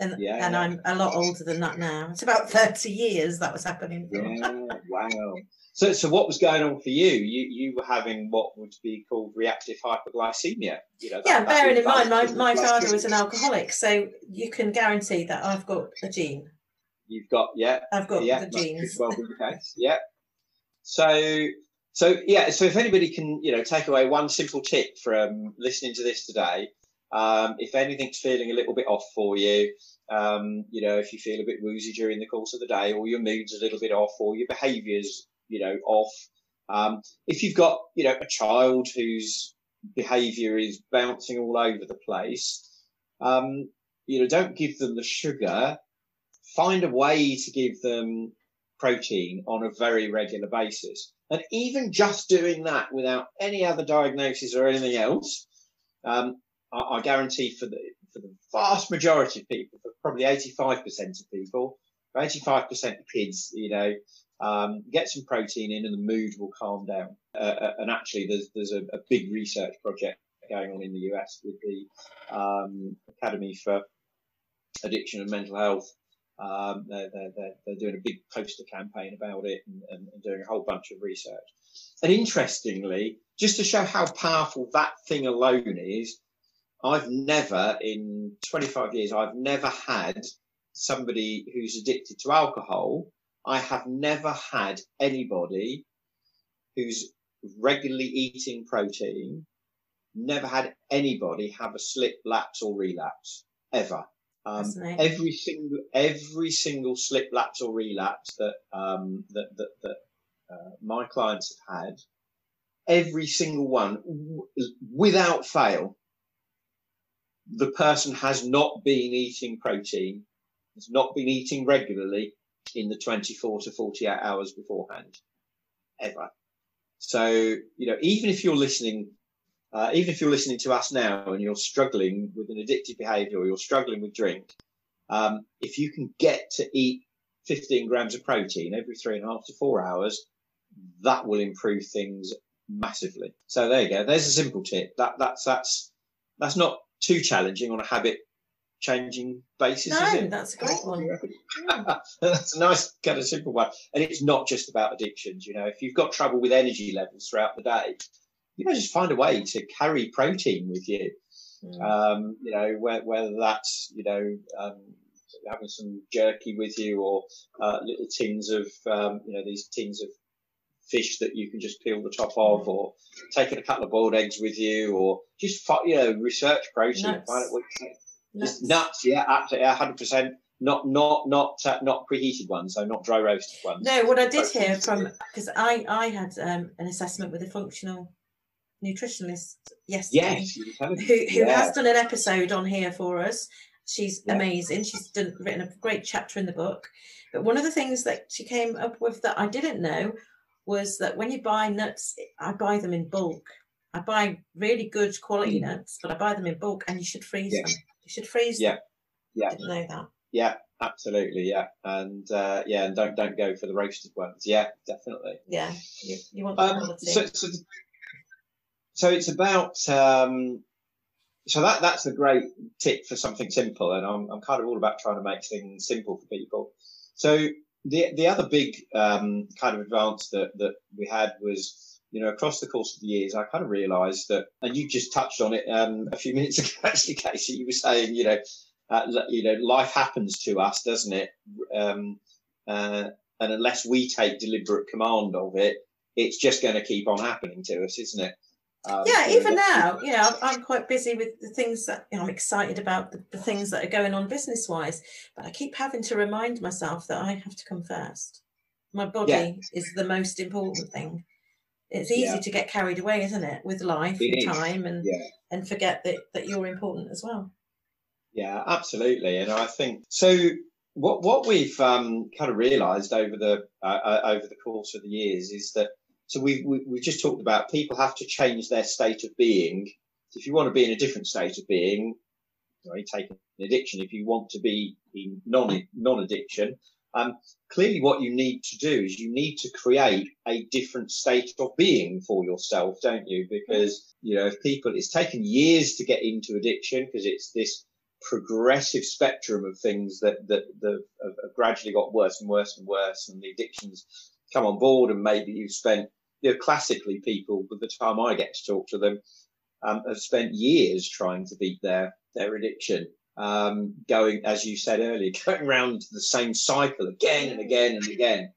And, Yeah, and. I'm a lot older than that now. It's about 30 years that was happening. yeah, wow. So, so what was going on for you? You you were having what would be called reactive hypoglycemia. You know, that- Yeah, bearing in mind, my, my father was an alcoholic, so you can guarantee that I've got a gene. You've got yeah, I've got yeah, the genes. well be the case. Yeah. So, so yeah. So if anybody can, you know, take away one simple tip from listening to this today, um, if anything's feeling a little bit off for you, um, you know, if you feel a bit woozy during the course of the day, or your mood's a little bit off, or your behaviour's, you know, off. Um, if you've got, you know, a child whose behaviour is bouncing all over the place, um, you know, don't give them the sugar. Find a way to give them protein on a very regular basis. And even just doing that without any other diagnosis or anything else, um, I, I guarantee for the for the vast majority of people, for probably 85% of people, 85% of kids, you know, um, get some protein in and the mood will calm down. Uh, uh, and actually, there's there's a, a big research project going on in the US with the um, Academy for Addiction and Mental Health. Um, they're, they're, they're, doing a big poster campaign about it and, and, and doing a whole bunch of research. And interestingly, just to show how powerful that thing alone is, I've never, in 25 years, I've never had somebody who's addicted to alcohol. I have never had anybody who's regularly eating protein, never had anybody have a slip, lapse, or relapse ever. Um, every single every single slip, lapse, or relapse that um, that that, that uh, my clients have had, every single one, w- without fail, the person has not been eating protein, has not been eating regularly in the 24 to 48 hours beforehand, ever. So, you know, even if you're listening, uh, even if you're listening to us now and you're struggling with an addictive behavior or you're struggling with drink, um, if you can get to eat 15 grams of protein every three and a half to four hours, that will improve things massively. So there you go. There's a simple tip. That that's that's that's not too challenging on a habit changing basis. No, that's a great one. that's a nice kind of simple one. And it's not just about addictions. You know, if you've got trouble with energy levels throughout the day, you know, just find a way to carry protein with you. Mm. Um, you know, whether that's, you know, um, having some jerky with you or uh, little tins of, um, you know, these tins of fish that you can just peel the top of, mm. or taking a couple of boiled eggs with you, or just you know research protein, nuts. find out what nuts. nuts, yeah, absolutely, hundred percent. Not not not uh, not preheated ones, so not dry roasted ones. No, what I did hear from because I I had um, an assessment with a functional nutritionist yesterday, yes, who, who yeah. has done an episode on here for us. She's yeah. amazing. She's done written a great chapter in the book. But one of the things that she came up with that I didn't know was that when you buy nuts, I buy them in bulk. I buy really good quality mm. nuts, but I buy them in bulk, and you should freeze them. You should freeze yeah. them. Yeah, didn't know that. Yeah, absolutely. Yeah, and uh, yeah, and don't don't go for the roasted ones. Yeah, definitely. Yeah, you, you want um, quality. So, so, so it's about. Um, so that that's a great tip for something simple, and I'm I'm kind of all about trying to make things simple for people. So the the other big um, kind of advance that that we had was you know across the course of the years I kind of realised that and you just touched on it um, a few minutes ago actually Casey you were saying you know uh, you know life happens to us doesn't it? Um, uh, and unless we take deliberate command of it it's just going to keep on happening to us isn't it um, yeah, even now, you know, I'm quite busy with the things that you know, I'm excited about, the, the things that are going on business wise, but I keep having to remind myself that I have to come first. My body yeah. is the most important thing. It's easy yeah. to get carried away, isn't it, with life it and is. time and yeah. and forget that, that you're important as well. Yeah, absolutely. And I think so what what we've um, kind of realised over the uh, uh, over the course of the years is that so we, we, we just talked about people have to change their state of being. If you want to be in a different state of being, sorry, take an addiction. If you want to be in non non addiction, um, clearly what you need to do is you need to create a different state of being for yourself, don't you? Because you know, if people, it's taken years to get into addiction because it's this progressive spectrum of things that that, that have gradually got worse and worse and worse, and the addictions come on board, and maybe you've spent you know, classically people, by the time I get to talk to them, um, have spent years trying to beat their their addiction. Um, going, as you said earlier, going around the same cycle again and again and again.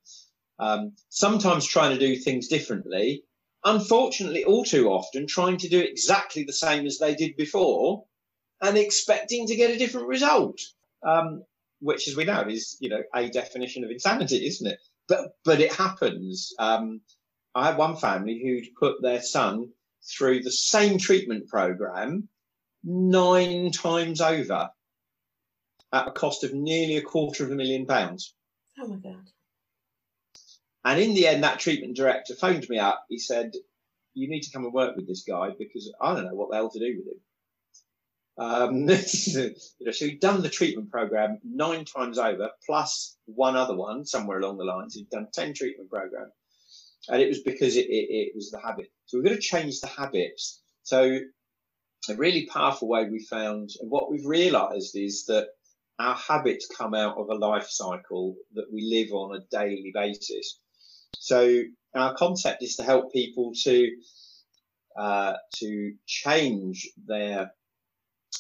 Um, sometimes trying to do things differently. Unfortunately, all too often trying to do exactly the same as they did before and expecting to get a different result. Um, which, as we know, is you know a definition of insanity, isn't it? But but it happens. Um, I had one family who'd put their son through the same treatment program nine times over at a cost of nearly a quarter of a million pounds. Oh my God. And in the end, that treatment director phoned me up. He said, You need to come and work with this guy because I don't know what the hell to do with him. Um, you know, so he'd done the treatment program nine times over, plus one other one somewhere along the lines. He'd done 10 treatment programs and it was because it, it, it was the habit. So we're going to change the habits. So a really powerful way we found, and what we've realised is that our habits come out of a life cycle that we live on a daily basis. So our concept is to help people to uh, to change their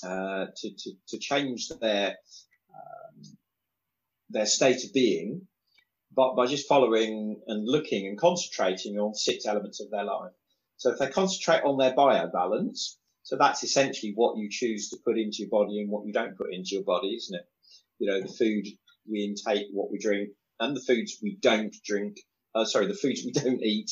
uh, to, to, to change their um, their state of being, but by just following and looking and concentrating on six elements of their life. So if they concentrate on their biobalance, so that's essentially what you choose to put into your body and what you don't put into your body, isn't it? You know, the food we intake, what we drink, and the foods we don't drink. Uh, sorry, the foods we don't eat,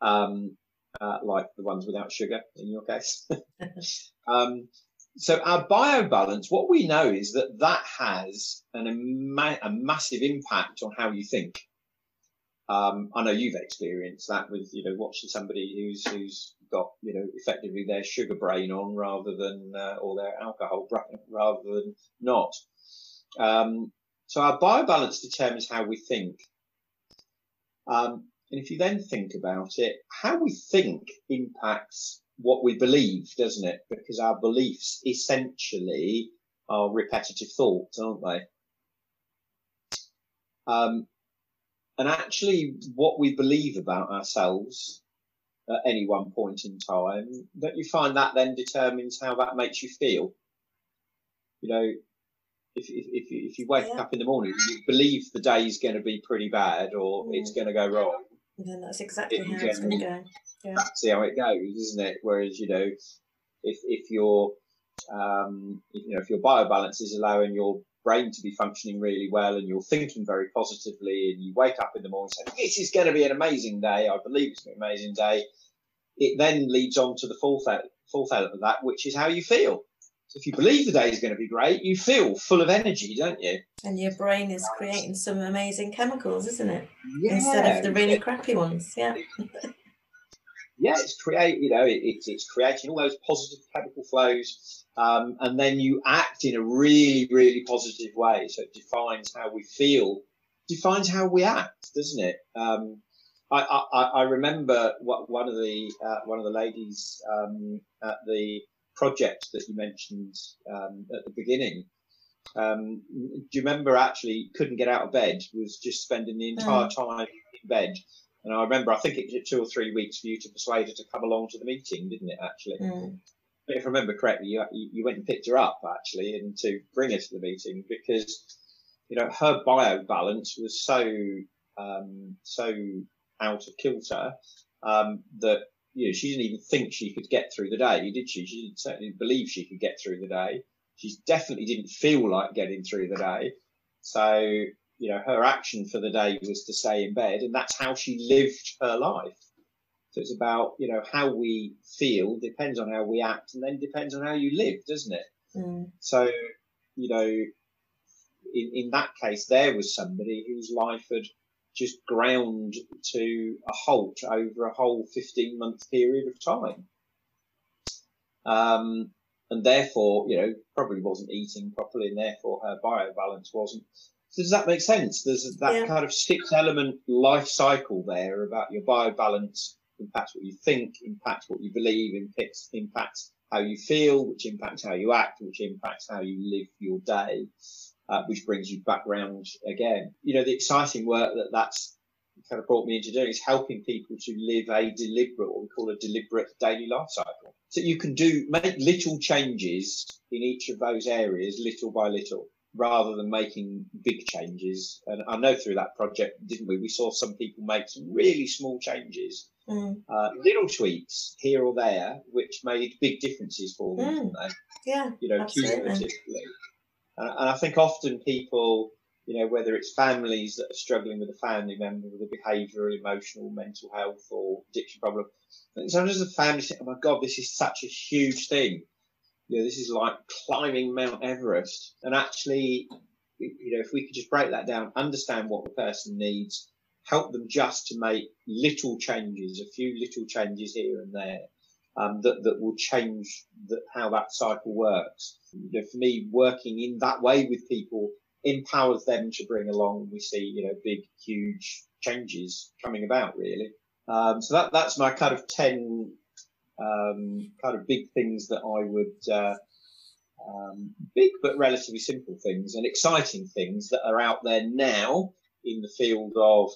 um, uh, like the ones without sugar in your case. um, so our biobalance, what we know is that that has an, a massive impact on how you think. Um, I know you've experienced that with, you know, watching somebody who's, who's got, you know, effectively their sugar brain on rather than, uh, or their alcohol brain rather than not. Um, so our biobalance determines how we think. Um, and if you then think about it, how we think impacts what we believe, doesn't it? Because our beliefs essentially are repetitive thoughts, aren't they? Um, and actually, what we believe about ourselves at any one point in time, don't you find that then determines how that makes you feel? You know, if, if, if, you, if you wake yeah. up in the morning, you believe the day is going to be pretty bad or mm. it's going to go wrong. Then that's exactly how it's going to go. Yeah. That's how it goes, isn't it? Whereas, you know, if, if your, um, you know, if your biobalance is allowing your brain to be functioning really well and you're thinking very positively and you wake up in the morning saying, this is going to be an amazing day. I believe it's going to be an amazing day. It then leads on to the fourth, fourth element of that, which is how you feel. So if you believe the day is going to be great, you feel full of energy, don't you? And your brain is creating some amazing chemicals, isn't it? Yeah. Instead of the really crappy ones. Yeah. yeah, it's create. You know, it, it's it's creating all those positive chemical flows, um, and then you act in a really really positive way. So it defines how we feel, defines how we act, doesn't it? Um, I, I, I remember what one of the uh, one of the ladies um, at the project that you mentioned um, at the beginning. Um, do you remember actually couldn't get out of bed? Was just spending the entire mm. time in bed. And I remember, I think it took two or three weeks for you to persuade her to come along to the meeting, didn't it? Actually, mm. if I remember correctly, you you went and picked her up actually, and to bring her to the meeting because you know her bio balance was so um, so out of kilter um, that you know, she didn't even think she could get through the day, did she? She didn't certainly believe she could get through the day. She definitely didn't feel like getting through the day. So, you know, her action for the day was to stay in bed, and that's how she lived her life. So it's about, you know, how we feel depends on how we act, and then depends on how you live, doesn't it? Mm. So, you know, in, in that case, there was somebody whose life had just ground to a halt over a whole 15 month period of time. Um, and therefore, you know, probably wasn't eating properly and therefore her biobalance wasn't. So does that make sense? There's that yeah. kind of six element life cycle there about your biobalance impacts what you think, impacts what you believe, impacts, impacts how you feel, which impacts how you act, which impacts how you live your day uh, which brings you back round again. You know, the exciting work that that's kind of brought me into doing is helping people to live a deliberate, what we call a deliberate daily life cycle. So you can do, make little changes in each of those areas, little by little, rather than making big changes. And I know through that project, didn't we? We saw some people make some really small changes. Mm. Uh, little tweaks here or there, which made big differences for them, mm. didn't they? Yeah, you know, absolutely. cumulatively. And, I think often people, you know, whether it's families that are struggling with a family member with a behavioural, emotional, mental health or addiction problem, sometimes the family think, oh my God, this is such a huge thing. You know, this is like climbing Mount Everest. And actually, you know, if we could just break that down, understand what the person needs, help them just to make little changes, a few little changes here and there, um, that, that will change the, how that cycle works. You know, for me, working in that way with people empowers them to bring along, we see, you know, big, huge changes coming about really. Um, so that, that's my kind of 10 um, kind of big things that I would, uh, um, big but relatively simple things and exciting things that are out there now in the field of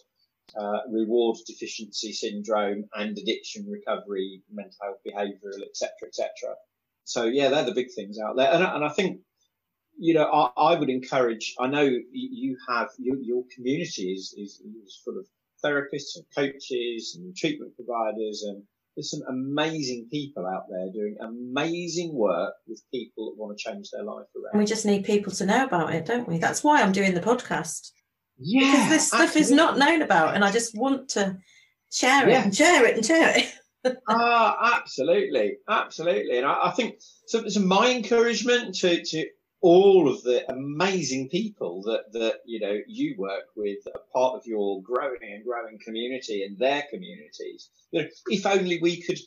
uh, reward deficiency syndrome and addiction recovery, mental health, behavioural, etc., etc. So yeah, they're the big things out there, and, and I think you know I, I, would encourage. I know you have your, your community is, is, is full of therapists and coaches and treatment providers and there's some amazing people out there doing amazing work with people that want to change their life around. We just need people to know about it, don't we? That's why I'm doing the podcast. Yeah. Because this stuff absolutely. is not known about and I just want to share it and share it and share it. ah, absolutely, absolutely, and I, I think so. So my encouragement to to all of the amazing people that that you know you work with a part of your growing and growing community and their communities you know if only we could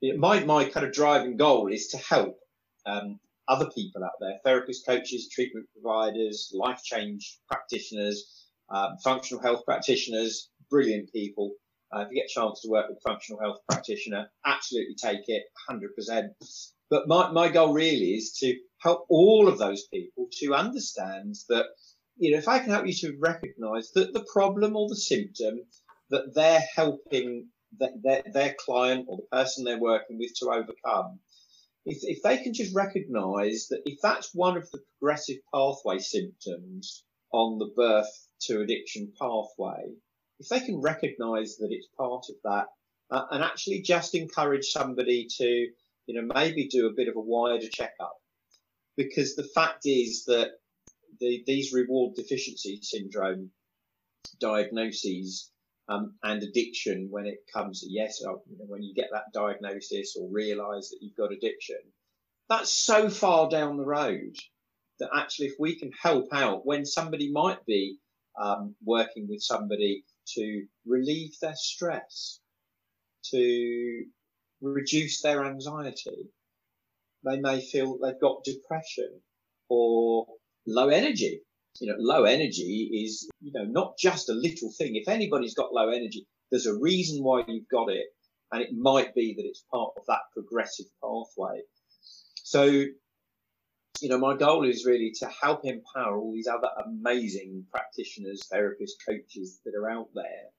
you know, my my kind of driving goal is to help um, other people out there therapists coaches treatment providers life change practitioners um, functional health practitioners brilliant people. Uh, if you get a chance to work with a functional health practitioner absolutely take it 100% but my, my goal really is to help all of those people to understand that, you know, if I can help you to recognize that the problem or the symptom that they're helping their, their client or the person they're working with to overcome, if, if they can just recognize that if that's one of the progressive pathway symptoms on the birth to addiction pathway, if they can recognize that it's part of that uh, and actually just encourage somebody to, you know, maybe do a bit of a wider checkup. Because the fact is that the, these reward deficiency syndrome diagnoses um, and addiction when it comes to yes, uh, you know, when you get that diagnosis or realize that you've got addiction, that's so far down the road that actually if we can help out when somebody might be um, working with somebody to relieve their stress, to reduce their anxiety, they may feel they've got depression or low energy. You know, low energy is, you know, not just a little thing. If anybody's got low energy, there's a reason why you've got it. And it might be that it's part of that progressive pathway. So, you know, my goal is really to help empower all these other amazing practitioners, therapists, coaches that are out there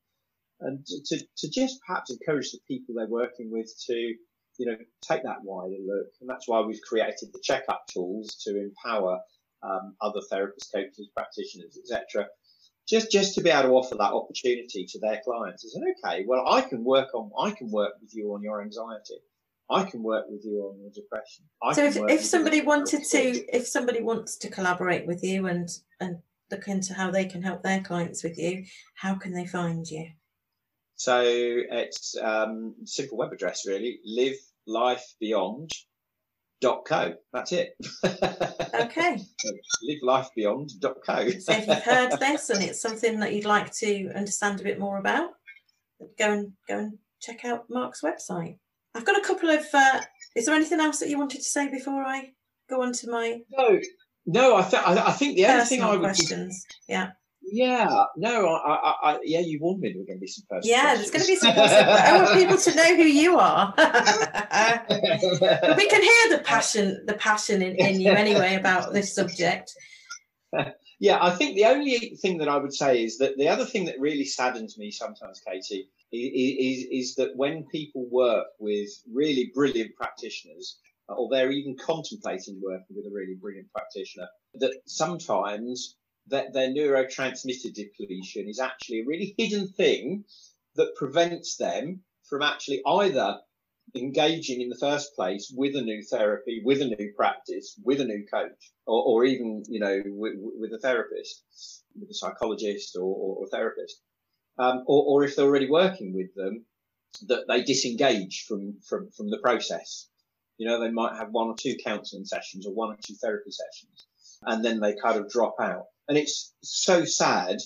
and to, to just perhaps encourage the people they're working with to you know, take that wider look. And that's why we've created the checkup tools to empower um, other therapists, coaches, practitioners, etc. Just, just to be able to offer that opportunity to their clients is okay. Well, I can work on, I can work with you on your anxiety. I can work with you on your depression. I so, if, if somebody wanted to, if somebody wants to collaborate with you and and look into how they can help their clients with you, how can they find you? So it's um, simple web address really, livelifebeyond.co. That's it. Okay. livelifebeyond.co. so if you've heard this and it's something that you'd like to understand a bit more about, go and go and check out Mark's website. I've got a couple of. Uh, is there anything else that you wanted to say before I go on to my? No, no. I, th- I, I think the only thing I would questions. Yeah. Yeah, no, I, I, I, yeah, you warned me there were going to be some personal. Yeah, there's going to be some. Personal, I want people to know who you are. but we can hear the passion, the passion in, in you anyway about this subject. Yeah, I think the only thing that I would say is that the other thing that really saddens me sometimes, Katie, is, is, is that when people work with really brilliant practitioners, or they're even contemplating working with a really brilliant practitioner, that sometimes that their neurotransmitter depletion is actually a really hidden thing that prevents them from actually either engaging in the first place with a new therapy, with a new practice, with a new coach, or, or even, you know, with, with, a therapist, with a psychologist or, or, or therapist. Um, or, or if they're already working with them, that they disengage from, from, from the process. You know, they might have one or two counseling sessions or one or two therapy sessions, and then they kind of drop out. And it's so sad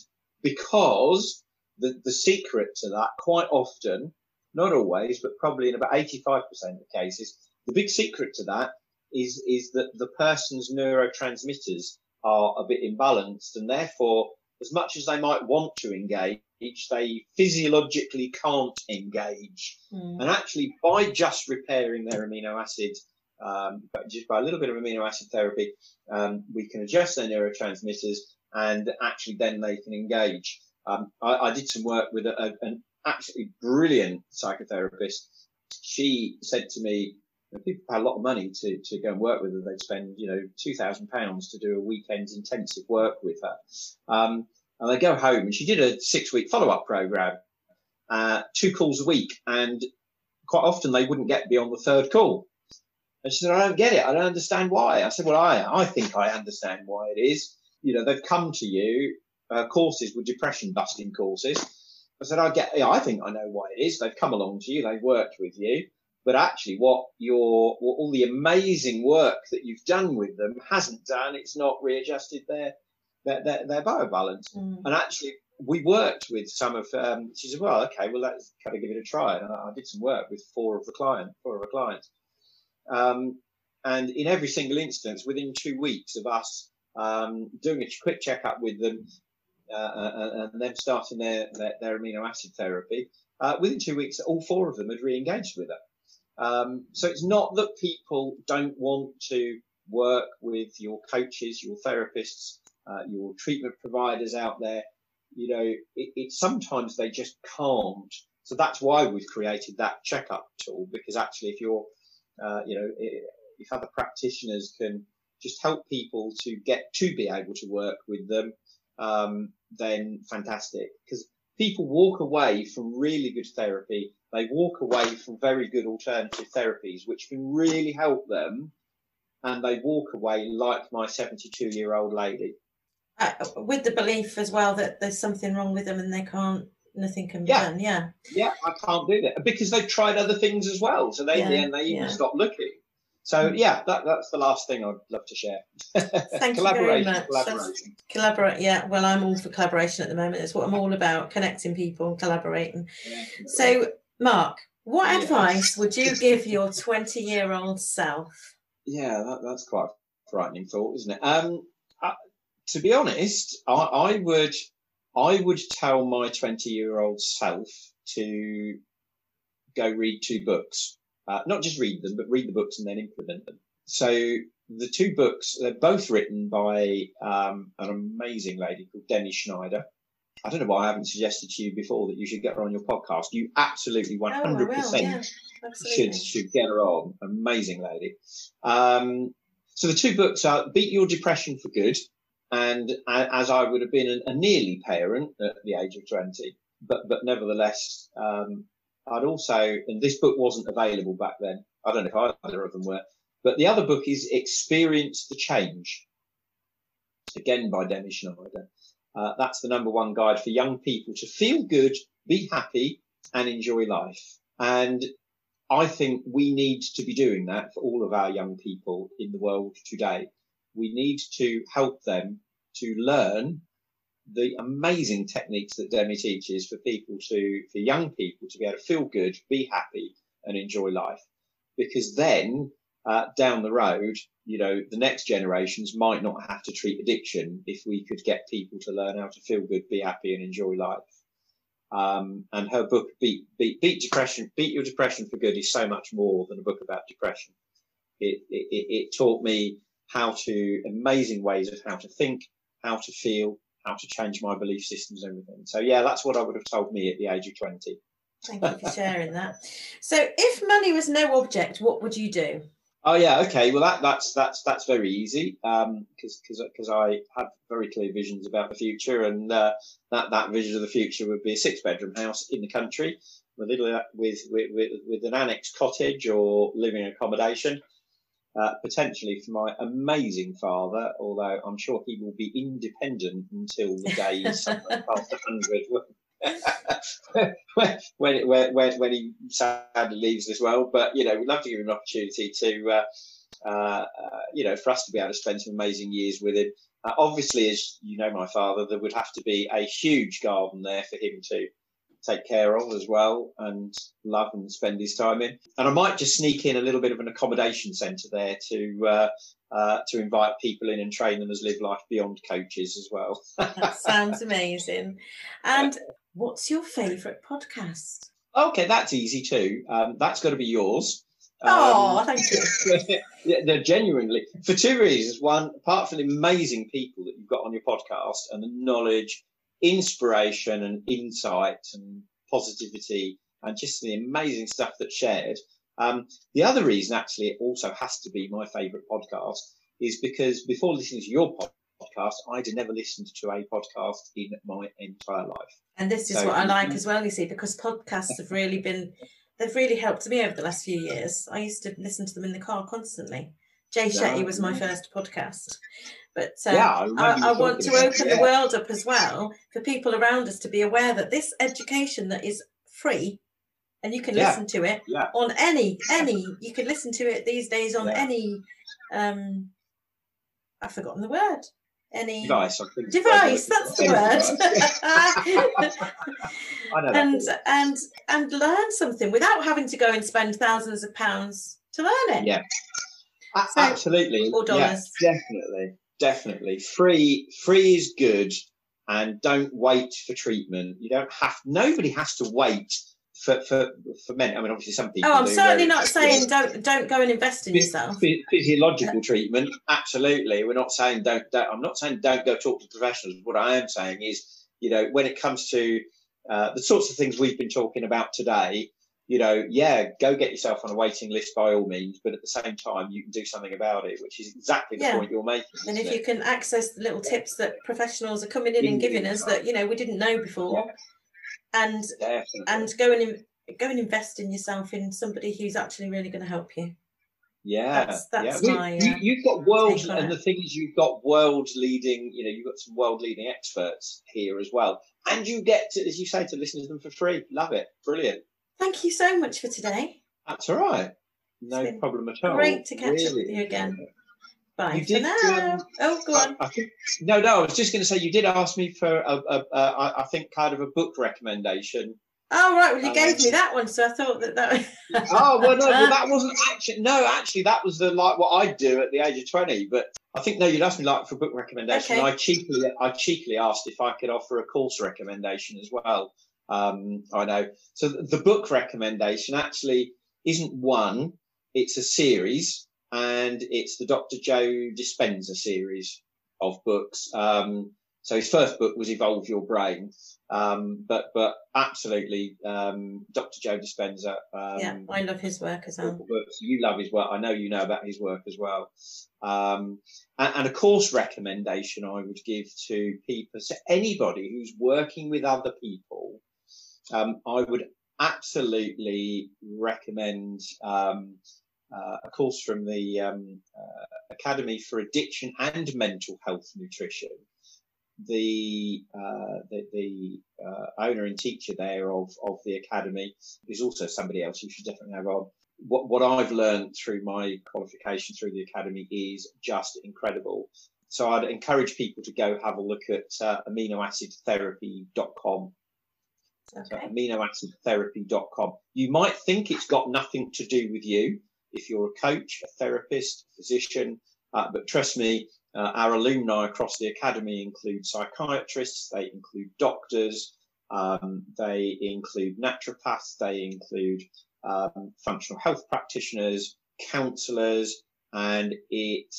because the, the secret to that quite often, not always, but probably in about 85% of cases, the big secret to that is, is that the person's neurotransmitters are a bit imbalanced and therefore as much as they might want to engage, they physiologically can't engage. Mm. And actually, by just repairing their amino acid, um, just by a little bit of amino acid therapy, um, we can adjust their neurotransmitters and actually then they can engage. Um, I, I, did some work with a, a, an absolutely brilliant psychotherapist. She said to me, people pay a lot of money to, to go and work with her. They'd spend, you know, two thousand pounds to do a weekend's intensive work with her. Um, and they go home and she did a six week follow up program, uh, two calls a week. And quite often they wouldn't get beyond the third call. And she said, I don't get it. I don't understand why. I said, well, I, I think I understand why it is. You know, they've come to you, uh, courses with depression busting courses. I said, I get, yeah, I think I know why it is. They've come along to you. They've worked with you but actually what your what all the amazing work that you've done with them hasn't done it's not readjusted their their, their, their biobalance mm. and actually we worked with some of um, she said well okay well let's kind of give it a try and I, I did some work with four of the client four of our clients um, and in every single instance within two weeks of us um, doing a quick checkup with them uh, uh, uh and them starting their, their, their amino acid therapy uh, within two weeks all four of them had re-engaged with it um, so it's not that people don't want to work with your coaches, your therapists, uh, your treatment providers out there. You know, it, it, sometimes they just can't. So that's why we've created that checkup tool because actually, if you're, uh, you know, if other practitioners can just help people to get to be able to work with them, um, then fantastic. Because people walk away from really good therapy they walk away from very good alternative therapies, which can really help them. And they walk away like my 72 year old lady. Uh, with the belief as well that there's something wrong with them and they can't, nothing can be yeah. done. Yeah. Yeah, I can't do that because they've tried other things as well. So they, yeah. in the end, they even yeah. stop looking. So mm. yeah, that, that's the last thing I'd love to share. Thank you very much. Collaboration. Collaborate. Yeah. Well, I'm all for collaboration at the moment. It's what I'm all about: connecting people, collaborating. Yeah. So Mark, what yeah. advice would you give your 20 year old self? Yeah, that, that's quite a frightening thought, isn't it? Um, uh, to be honest, I, I would I would tell my 20 year old self to go read two books. Uh, not just read them, but read the books and then implement them. So the two books, they're both written by um, an amazing lady called Demi Schneider. I don't know why I haven't suggested to you before that you should get her on your podcast. You absolutely 100% oh, yeah, should, should get her on. Amazing lady. Um, so the two books are Beat Your Depression for Good and as I would have been a, nearly parent at the age of 20, but, but nevertheless, um, I'd also, and this book wasn't available back then. I don't know if either of them were, but the other book is Experience the Change, again by Demi Schneider. Uh, that's the number one guide for young people to feel good, be happy, and enjoy life. And I think we need to be doing that for all of our young people in the world today. We need to help them to learn the amazing techniques that Demi teaches for people to, for young people to be able to feel good, be happy, and enjoy life. Because then uh, down the road, you know, the next generations might not have to treat addiction if we could get people to learn how to feel good, be happy, and enjoy life. Um, and her book, Beat, Beat, Beat Depression, Beat Your Depression for Good, is so much more than a book about depression. It, it, it taught me how to amazing ways of how to think, how to feel, how to change my belief systems, and everything. So yeah, that's what I would have told me at the age of twenty. Thank you for sharing that. So, if money was no object, what would you do? Oh yeah, okay. Well, that that's that's that's very easy because um, because because I have very clear visions about the future, and uh, that that vision of the future would be a six bedroom house in the country with with with with an annex cottage or living accommodation. Uh, potentially for my amazing father, although I'm sure he will be independent until the day he's past 100 when, when, when, when he sadly leaves this world. But, you know, we'd love to give him an opportunity to, uh, uh, uh, you know, for us to be able to spend some amazing years with him. Uh, obviously, as you know, my father, there would have to be a huge garden there for him to take care of as well and love and spend his time in. And I might just sneak in a little bit of an accommodation centre there to uh, uh, to invite people in and train them as live life beyond coaches as well. that sounds amazing. And what's your favourite podcast? Okay, that's easy too. Um, that's got to be yours. Oh, um, thank you. they're genuinely for two reasons. One, apart from the amazing people that you've got on your podcast and the knowledge, inspiration, and insight and positivity, and just the amazing stuff that's shared. Um, the other reason, actually, it also has to be my favourite podcast, is because before listening to your podcast, I'd never listened to a podcast in my entire life. And this is so, what I like as well, you see, because podcasts have really been they've really helped me over the last few years. I used to listen to them in the car constantly. Jay Shetty was my first podcast. But uh, yeah, I, I, I want to open yeah. the world up as well for people around us to be aware that this education that is free and you can yeah. listen to it yeah. on any any you can listen to it these days on any um I've forgotten the word any device. Device, that's the word. and and and learn something without having to go and spend thousands of pounds to learn it. Yeah, so, absolutely. Or dollars. Yeah, definitely, definitely. Free, free is good, and don't wait for treatment. You don't have. Nobody has to wait for, for, for men. I mean, obviously, some people. Oh, I'm certainly not saying don't don't go and invest in yourself. Physiological treatment, absolutely. We're not saying don't, don't. I'm not saying don't go talk to professionals. What I am saying is, you know, when it comes to uh, the sorts of things we've been talking about today, you know, yeah, go get yourself on a waiting list by all means, but at the same time, you can do something about it, which is exactly the yeah. point you're making. And if it? you can access the little tips that professionals are coming in and giving us that you know we didn't know before. Yeah and Definitely. and go and go and invest in yourself in somebody who's actually really going to help you. Yeah, that's, that's yeah. my. You, uh, you've got world, and the thing is, you've got world leading. You know, you've got some world leading experts here as well, and you get to, as you say, to listen to them for free. Love it, brilliant. Thank you so much for today. That's all right. No problem at all. Great to catch really. up with you again. Bye you did, um, oh, go on. I, I, think, no, no. I was just going to say you did ask me for a, a, a, I think kind of a book recommendation. Oh right, well you um, gave me that one, so I thought that that. oh well, no, well, that wasn't actually. No, actually, that was the like what I do at the age of twenty. But I think no, you'd asked me like for a book recommendation. Okay. I cheaply, I cheaply asked if I could offer a course recommendation as well. Um, I know. So the book recommendation actually isn't one; it's a series and it's the Dr. Joe Dispenza series of books. Um, so his first book was Evolve Your Brain, um, but but absolutely um, Dr. Joe Dispenza. Um, yeah, I love his work as well. You love his work. I know you know about his work as well. Um, and, and, a course recommendation I would give to people, to anybody who's working with other people, um, I would absolutely recommend um, uh, a course from the um, uh, Academy for Addiction and Mental Health Nutrition. The uh, the, the uh, owner and teacher there of, of the academy is also somebody else you should definitely have on. What what I've learned through my qualification through the academy is just incredible. So I'd encourage people to go have a look at uh, aminoacidtherapy.com Okay. So aminoacidtherapy.com. You might think it's got nothing to do with you, if you're a coach, a therapist, a physician. Uh, but trust me, uh, our alumni across the academy include psychiatrists, they include doctors, um, they include naturopaths, they include um, functional health practitioners, counsellors, and it,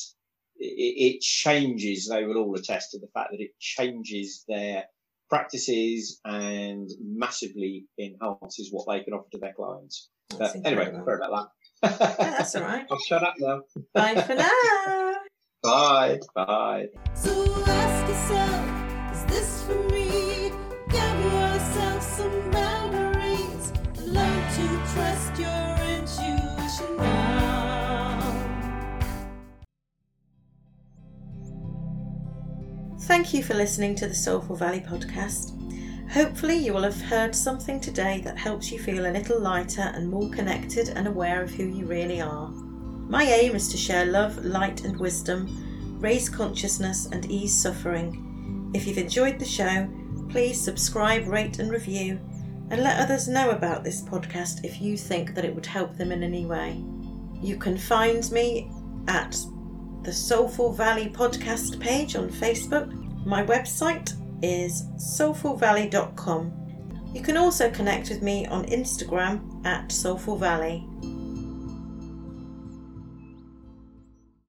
it, it changes. They will all attest to the fact that it changes their practices and massively enhances what they can offer to their clients. But anyway, sorry about that yeah, that's all right. I'll shut up now. Bye for now. Bye. Bye. So ask yourself, is this for me? Give yourself some boundaries. Learn to trust your Thank you for listening to the Soulful Valley podcast. Hopefully, you will have heard something today that helps you feel a little lighter and more connected and aware of who you really are. My aim is to share love, light, and wisdom, raise consciousness, and ease suffering. If you've enjoyed the show, please subscribe, rate, and review. and let others know about this podcast if you think that it would help them in any way. You can find me at the Soulful Valley podcast page on Facebook. My website is soulfulvalley.com. You can also connect with me on Instagram at Soulful Valley.